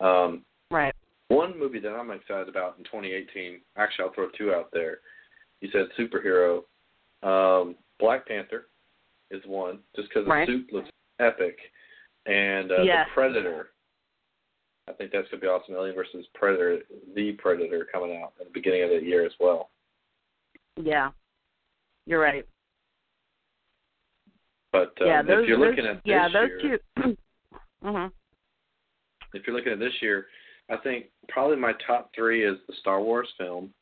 Speaker 2: Um,
Speaker 3: Right.
Speaker 2: one movie that I'm excited about in 2018. Actually, I'll throw two out there. You said superhero. Um, Black Panther is one, just because
Speaker 3: Right.
Speaker 2: the suit looks epic, and uh,
Speaker 3: Yes.
Speaker 2: the Predator. I think that's gonna be awesome. Alien versus Predator, the Predator, coming out at the beginning of the year as well.
Speaker 3: Yeah. You're right.
Speaker 2: But um,
Speaker 3: yeah, those
Speaker 2: if you're
Speaker 3: those,
Speaker 2: looking at this
Speaker 3: yeah, those
Speaker 2: year,
Speaker 3: two <clears throat> Mhm.
Speaker 2: if you're looking at this year, I think probably my top three is the Star Wars film,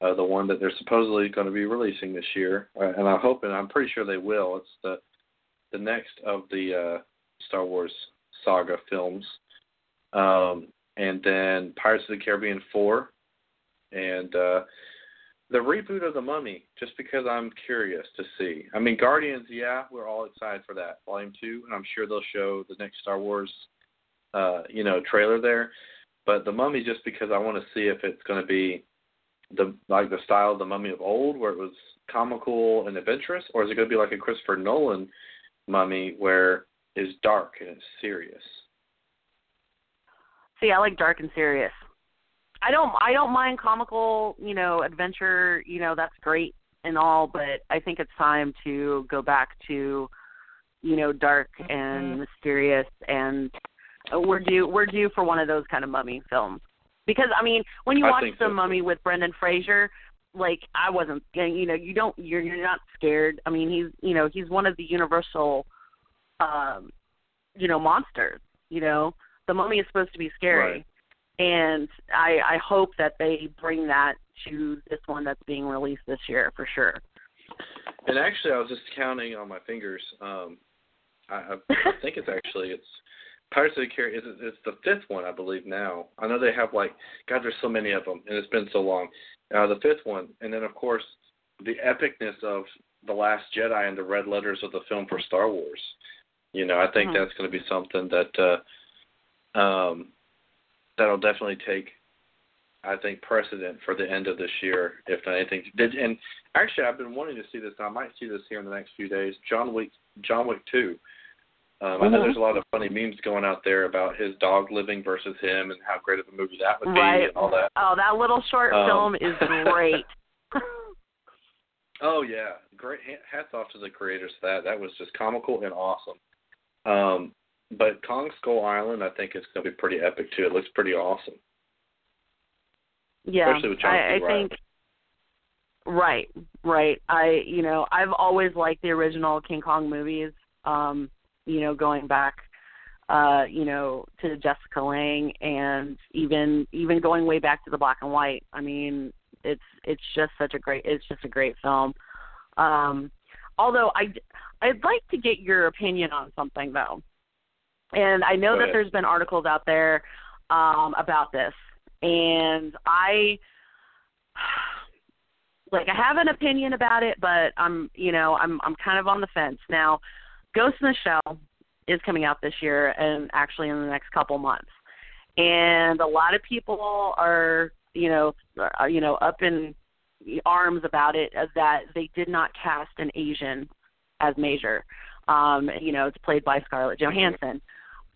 Speaker 2: uh, the one that they're supposedly going to be releasing this year, uh, and I'm hoping, I'm pretty sure they will. It's the the next of the uh, Star Wars saga films, um, and then Pirates of the Caribbean four, and uh, the reboot of the Mummy, just because I'm curious to see. I mean, Guardians, yeah, we're all excited for that Volume Two, and I'm sure they'll show the next Star Wars, uh, you know, trailer there. But the Mummy, just because I want to see if it's going to be the like the style of the Mummy of old, where it was comical and adventurous, or is it going to be like a Christopher Nolan Mummy, where it's dark and it's serious?
Speaker 3: See, I like dark and serious. I don't I don't mind comical, you know, adventure, you know, that's great and all, but I think it's time to go back to, you know, dark and mm-hmm. mysterious and we're due we're due for one of those kind of mummy films. Because I mean, when you
Speaker 2: I
Speaker 3: watch the
Speaker 2: so.
Speaker 3: mummy with Brendan Fraser, like I wasn't you know, you don't you're you're not scared. I mean, he's you know, he's one of the universal um you know, monsters, you know. The mummy is supposed to be scary.
Speaker 2: Right
Speaker 3: and I I hope that they bring that to this one that's being released this year for sure.
Speaker 2: And actually, I was just counting on my fingers. Um, I, I think it's actually it's Pirates of the Caribbean. It's, it's the fifth one, I believe now. I know they have like God. There's so many of them, and it's been so long. Uh, the fifth one, and then of course the epicness of the Last Jedi and the red letters of the film for Star Wars. You know, I think
Speaker 3: mm-hmm.
Speaker 2: that's going to be something that uh, um, that'll definitely take I think precedent for the end of this year, if not anything. Did and actually, I've been wanting to see this. I might see this here in the next few days. John Wick, John Wick Two. Um,
Speaker 3: mm-hmm.
Speaker 2: I know there's a lot of funny memes going out there about his dog living versus him and how great of a movie that would
Speaker 3: right.
Speaker 2: be and all that.
Speaker 3: Oh, that little short
Speaker 2: um,
Speaker 3: film is <laughs> great. <laughs>
Speaker 2: oh yeah, great. Hats off to the creators for that. That was just comical and awesome. Um, but Kong Skull Island, I think, is going to be pretty epic too. It looks pretty awesome.
Speaker 3: Yeah,
Speaker 2: Especially with John
Speaker 3: I, I think. Right, right. I, you know, I've always liked the original King Kong movies. Um, you know, going back, uh, you know, to Jessica Lange, and even even going way back to the black and white. I mean, it's it's just such a great it's just a great film. Um, although I I'd like to get your opinion on something though. And I know that there's been articles out there um, about this, and I <sighs> like I have an opinion about it, but I'm you know I'm I'm kind of on the fence now. Ghost in the Shell is coming out this year, and actually in the next couple months, and a lot of people are you know uh, you know up in arms about it that they did not cast an Asian as Major. Um, you know, it's played by Scarlett Johansson.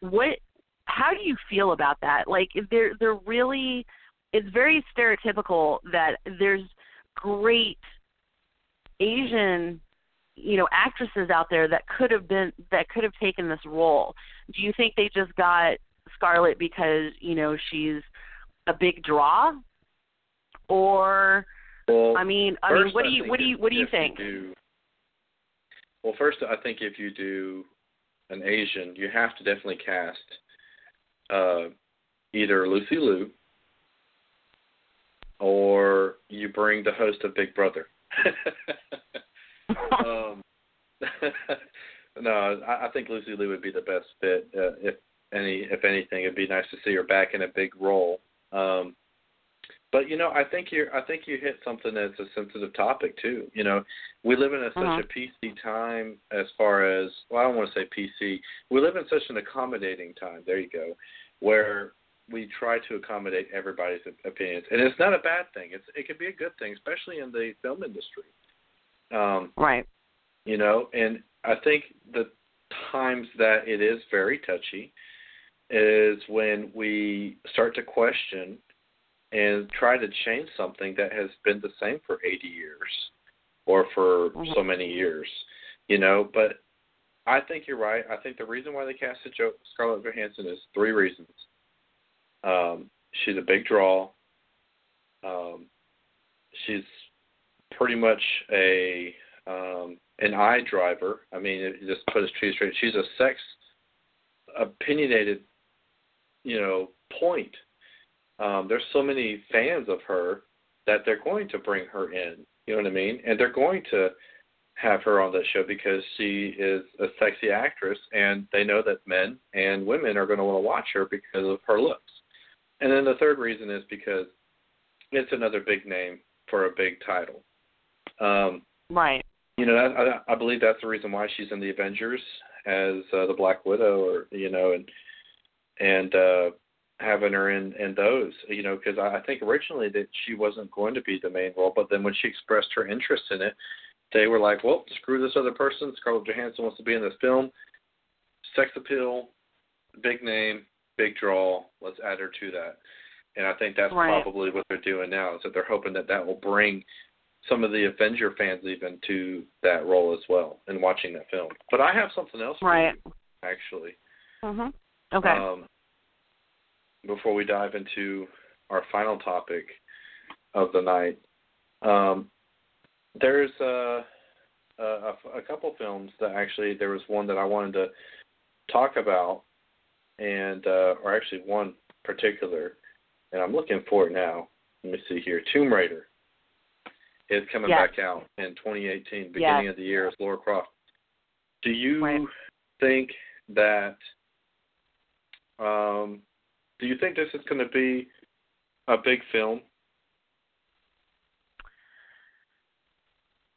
Speaker 3: What how do you feel about that? Like they're they're really it's very stereotypical that there's great asian you know actresses out there that could have been that could have taken this role. Do you think they just got scarlett because you know she's a big draw? Or
Speaker 2: well,
Speaker 3: i mean i mean what do you what do you what do you think
Speaker 2: you do, well first i think if you do an Asian, you have to definitely cast uh, either Lucy Liu or you bring the host of Big Brother. <laughs> <laughs> um, <laughs> no, I, I think Lucy Liu would be the best fit. Uh, if any, if anything, it'd be nice to see her back in a big role. Um, but you know, I think you I think you hit something that's a sensitive topic too. You know, we live in a,
Speaker 3: uh-huh.
Speaker 2: such a PC time as far as well, I don't want to say PC. We live in such an accommodating time. There you go, where we try to accommodate everybody's opinions, and it's not a bad thing. It's it can be a good thing, especially in the film industry. Um,
Speaker 3: right.
Speaker 2: You know, and I think the times that it is very touchy is when we start to question and try to change something that has been the same for 80 years or for
Speaker 3: mm-hmm.
Speaker 2: so many years, you know. But I think you're right. I think the reason why they casted jo- Scarlett Johansson is three reasons. Um, she's a big draw. Um, she's pretty much a um, an eye driver. I mean, just put it straight. She's a sex opinionated, you know, point um, there's so many fans of her that they're going to bring her in. You know what I mean? And they're going to have her on that show because she is a sexy actress, and they know that men and women are going to want to watch her because of her looks. And then the third reason is because it's another big name for a big title. Um,
Speaker 3: right.
Speaker 2: You know, I, I believe that's the reason why she's in the Avengers as uh, the Black Widow, or you know, and and uh, having her in in those, you know, because I, I think originally that she wasn't going to be the main role, but then when she expressed her interest in it, they were like, well, screw this other person. Scarlett Johansson wants to be in this film. Sex appeal, big name, big draw. Let's add her to that. And I think that's
Speaker 3: right.
Speaker 2: probably what they're doing now is that they're hoping that that will bring some of the Avenger fans even to that role as well in watching that film. But I have something else for
Speaker 3: right.
Speaker 2: you, actually.
Speaker 3: Mhm. Okay.
Speaker 2: Um, before we dive into our final topic of the night, um, there's a, a, a couple films that actually there was one that I wanted to talk about, and uh, or actually one particular, and I'm looking for it now. Let me see here. Tomb Raider is coming
Speaker 3: Yes.
Speaker 2: back out in 2018, beginning
Speaker 3: Yes.
Speaker 2: of the year as Lara Croft. Do you
Speaker 3: Right.
Speaker 2: think that? Um, do you think this is going to be a big film?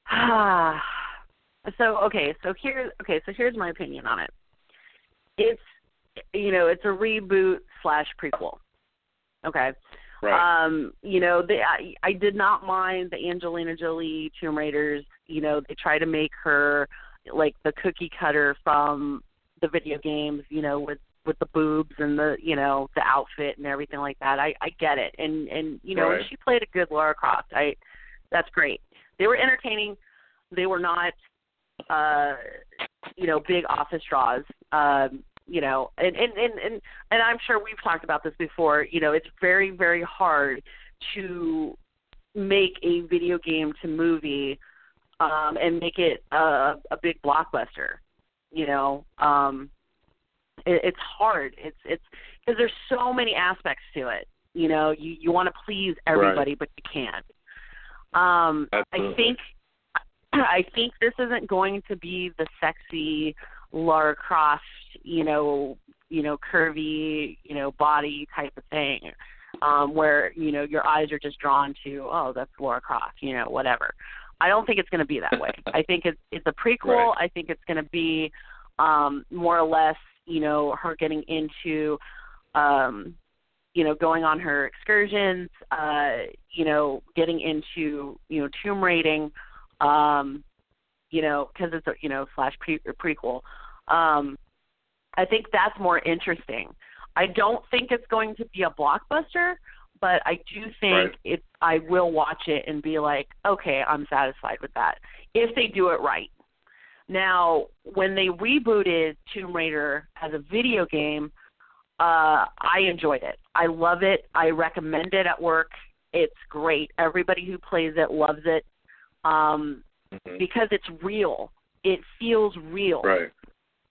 Speaker 3: Ah. <sighs> so okay, so here's okay, so here's my opinion on it. It's you know, it's a reboot slash prequel. Okay.
Speaker 2: Right.
Speaker 3: Um, you know, they I, I did not mind the Angelina Jolie Tomb Raiders. You know, they try to make her like the cookie cutter from the video games, you know, with with the boobs and the you know, the outfit and everything like that. I I get it. And and you know,
Speaker 2: Right.
Speaker 3: she played a good Lara Croft. I that's great. They were entertaining. They were not uh you know, big office draws. Um you know and and and and, and i'm sure we've talked about this before you know it's very very hard to make a video game to movie um and make it a a big blockbuster you know um it, it's hard. It's it's because there's so many aspects to it you know you you want to please everybody but you can't. Um i think <clears throat> i think this isn't going to be the sexy Lara Croft, you know, you know, curvy, you know, body type of thing, um, where you know your eyes are just drawn to, oh, that's Lara Croft, you know, whatever. I don't think it's going to be that way. I think it's it's a prequel.
Speaker 2: Right.
Speaker 3: I think it's going to be um, more or less, you know, her getting into, um, you know, going on her excursions, uh, you know, getting into, you know, tomb raiding, um, you know, because it's a you know slash pre- prequel. Um, I think that's more interesting. I don't think it's going to be a blockbuster, but I do think
Speaker 2: Right.
Speaker 3: it. I will watch it and be like, okay, I'm satisfied with that if they do it right. Now, when they rebooted Tomb Raider as a video game, uh, I enjoyed it. I love it. I recommend it at work. It's great. Everybody who plays it loves it um,
Speaker 2: Mhm.
Speaker 3: because it's real. It feels real.
Speaker 2: Right.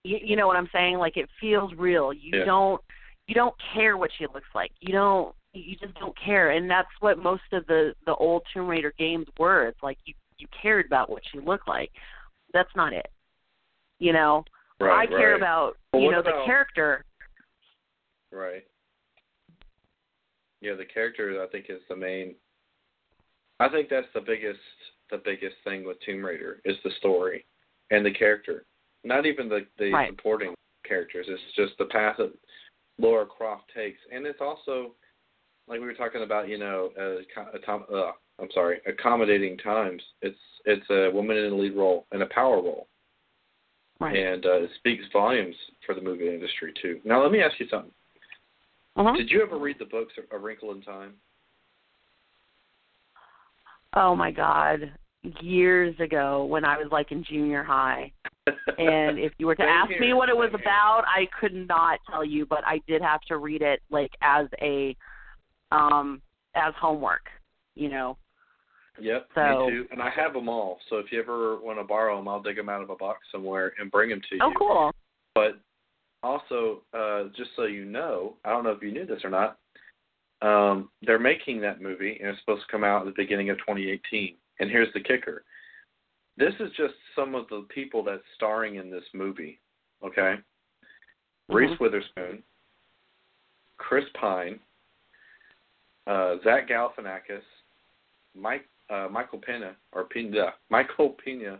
Speaker 3: You, you know what I'm saying? Like it feels real. You
Speaker 2: Yeah.
Speaker 3: don't you don't care what she looks like. You don't you just don't care. And that's what most of the the old Tomb Raider games were. It's like you you cared about what she looked like. That's not it. You know,
Speaker 2: Right.
Speaker 3: I care
Speaker 2: right.
Speaker 3: about
Speaker 2: Well,
Speaker 3: you know the character.
Speaker 2: Right. Yeah, the character I think is the main. I think that's the biggest the biggest thing with Tomb Raider is the story and the character. Not even the the
Speaker 3: Right.
Speaker 2: supporting characters. It's just the path that Lara Croft takes, and it's also like we were talking about. You know, uh, co- atom- uh, I'm sorry, accommodating times. It's it's a woman in a lead role and a power role,
Speaker 3: Right.
Speaker 2: and uh, it speaks volumes for the movie industry too. Now, let me ask you something.
Speaker 3: uh-huh.
Speaker 2: Did you ever read the books A Wrinkle in Time?
Speaker 3: Oh my God. Years ago when I was like in junior high. And if you were to <laughs> ask
Speaker 2: here,
Speaker 3: me what it was about, I could not tell you, but I did have to read it like as a um as homework, you know.
Speaker 2: Yep,
Speaker 3: So-
Speaker 2: me too. And I have them all. So if you ever want to borrow them, I'll dig them out of a box somewhere and bring them to you.
Speaker 3: Oh cool.
Speaker 2: But also, uh, just so you know, I don't know if you knew this or not. Um, they're making that movie, and it's supposed to come out at the beginning of 2018. And here's the kicker: this is just some of the people that's starring in this movie. Okay, Reese
Speaker 3: Mhm.
Speaker 2: Witherspoon, Chris Pine, uh, Zach Galifianakis, Mike uh, Michael Pena or Pena, Michael Pena,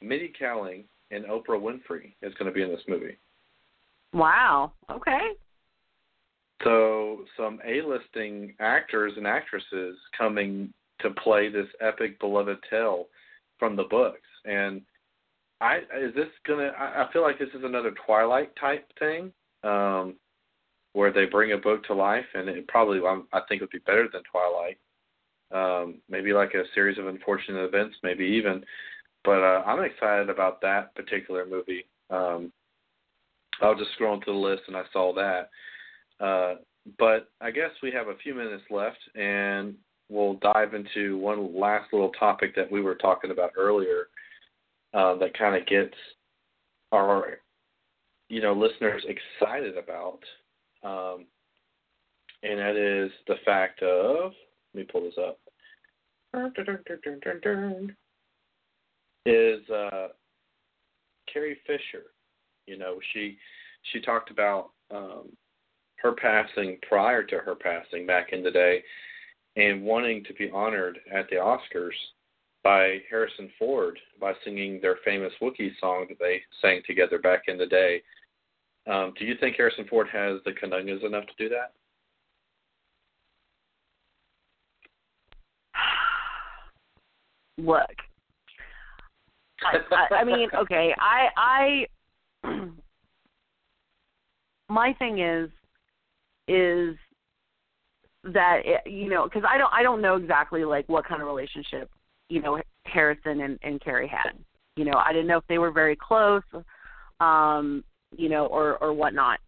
Speaker 2: Mindy Kaling, and Oprah Winfrey is going to be in this movie.
Speaker 3: Wow. Okay.
Speaker 2: So some A-listing actors and actresses coming to play this epic beloved tale from the books. And I is this gonna? I, I feel like this is another Twilight type thing, um, where they bring a book to life, and it probably I think would be better than Twilight. Um, maybe like a series of unfortunate events, maybe even. But uh, I'm excited about that particular movie. Um, I was just scrolling through the list and I saw that. Uh, but I guess we have a few minutes left, and we'll dive into one last little topic that we were talking about earlier uh, that kind of gets our you know listeners excited about, um, and that is the fact of let me pull this up. Is uh, Carrie Fisher? You know, she she talked about um, her passing prior to her passing back in the day, and wanting to be honored at the Oscars by Harrison Ford by singing their famous Wookiee song that they sang together back in the day. Um, do you think Harrison Ford has the conungas enough to do that?
Speaker 3: Look, I, I, I mean, <laughs> okay, I, I, <clears throat> my thing is, is that it, you know, because I don't, I don't know exactly like what kind of relationship you know Harrison and, and Carrie had. You know, I didn't know if they were very close, um, you know, or or whatnot.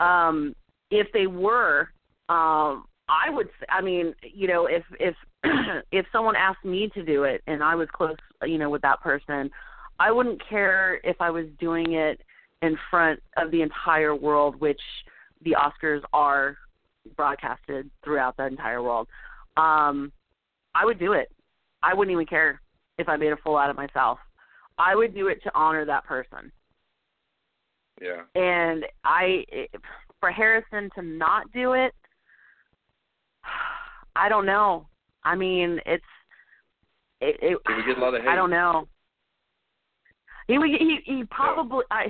Speaker 3: Um, if they were, um, I would. I mean, you know, if if <clears throat> if someone asked me to do it and I was close, you know, with that person, I wouldn't care if I was doing it in front of the entire world, which the Oscars are broadcasted throughout the entire world. Um, I would do it. I wouldn't even care if I made a fool out of myself. I would do it to honor that person.
Speaker 2: Yeah.
Speaker 3: And I, for Harrison to not do it, <sighs> I don't know. I mean, it's. It, it,
Speaker 2: Did we get a lot of hate? <sighs>
Speaker 3: I don't know. He he he probably I.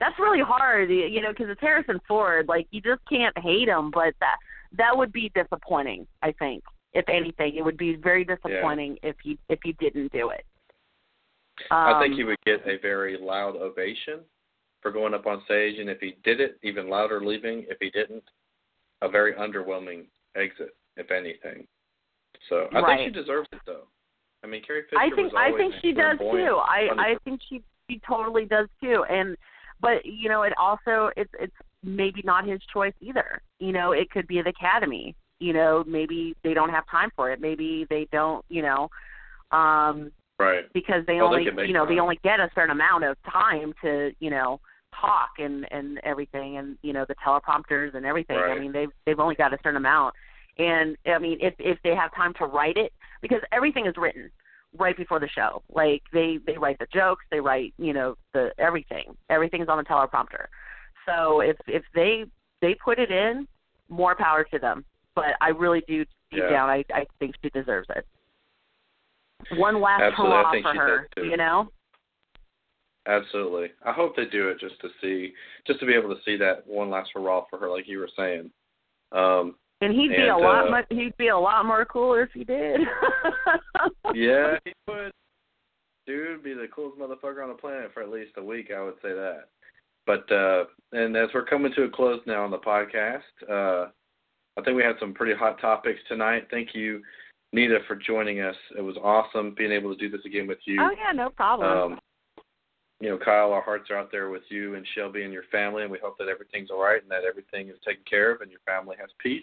Speaker 3: That's really hard, you know, because it's Harrison Ford. Like you just can't hate him, but that that would be disappointing. I think if anything. It would be very disappointing yeah. if he if he didn't do it.
Speaker 2: Um, I think he would get a very loud ovation for going up on stage, and if he did it, even louder leaving. If he didn't, a very underwhelming exit, if anything. So I
Speaker 3: right.
Speaker 2: think she deserves it, though. I mean, Carrie Fisher
Speaker 3: I think I think she does too. I
Speaker 2: I
Speaker 3: think she she totally does too. And but you know, it also it's it's maybe not his choice either. You know, it could be the Academy you know maybe they don't have time for it maybe they don't you know um
Speaker 2: right
Speaker 3: because they
Speaker 2: well,
Speaker 3: only
Speaker 2: they
Speaker 3: you know
Speaker 2: time.
Speaker 3: they only get a certain amount of time to you know talk and and everything and you know the teleprompters and everything
Speaker 2: right.
Speaker 3: i mean they've they've only got a certain amount and i mean if if they have time to write it because everything is written right before the show like they they write the jokes they write you know the everything everything is on the teleprompter so if if they they put it in more power to them but I really do deep
Speaker 2: yeah.
Speaker 3: down I I think she deserves it. One last hurrah for her, you know.
Speaker 2: Absolutely. I hope they do it just to see, just to be able to see that one last hurrah for her, like you were saying. Um,
Speaker 3: and he'd be
Speaker 2: and,
Speaker 3: a lot
Speaker 2: uh,
Speaker 3: much, he'd be a lot more cooler if he did. <laughs>
Speaker 2: yeah, he would. Dude, be the coolest motherfucker on the planet for at least a week. I would say that. But uh, and as we're coming to a close now on the podcast, uh, I think we had some pretty hot topics tonight. Thank you, Nita, for joining us. It was awesome being able to do this again with you.
Speaker 3: oh yeah, no problem.
Speaker 2: Um, you know, Kyle, our hearts are out there with you and Shelby and your family, and we hope that everything's all right and that everything is taken care of and your family has peace.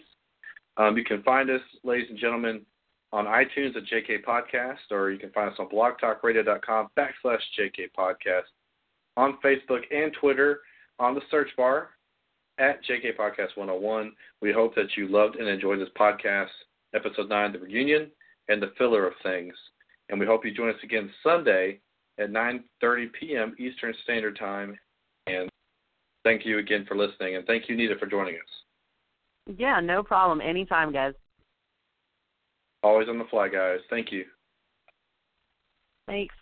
Speaker 2: Um, you can find us, ladies and gentlemen, on iTunes at JK Podcast, or you can find us on blogtalkradio.com backslash JK Podcast, on Facebook and Twitter on the search bar at JK Podcast 101. We hope that you loved and enjoyed this podcast, episode 9, The Reunion, and the filler of things. And we hope you join us again Sunday at 9.30 p.m. Eastern Standard Time. And thank you again for listening. And thank you, Nita, for joining us.
Speaker 3: Yeah, no problem. Anytime, guys.
Speaker 2: Always on the fly, guys. Thank you.
Speaker 3: Thanks.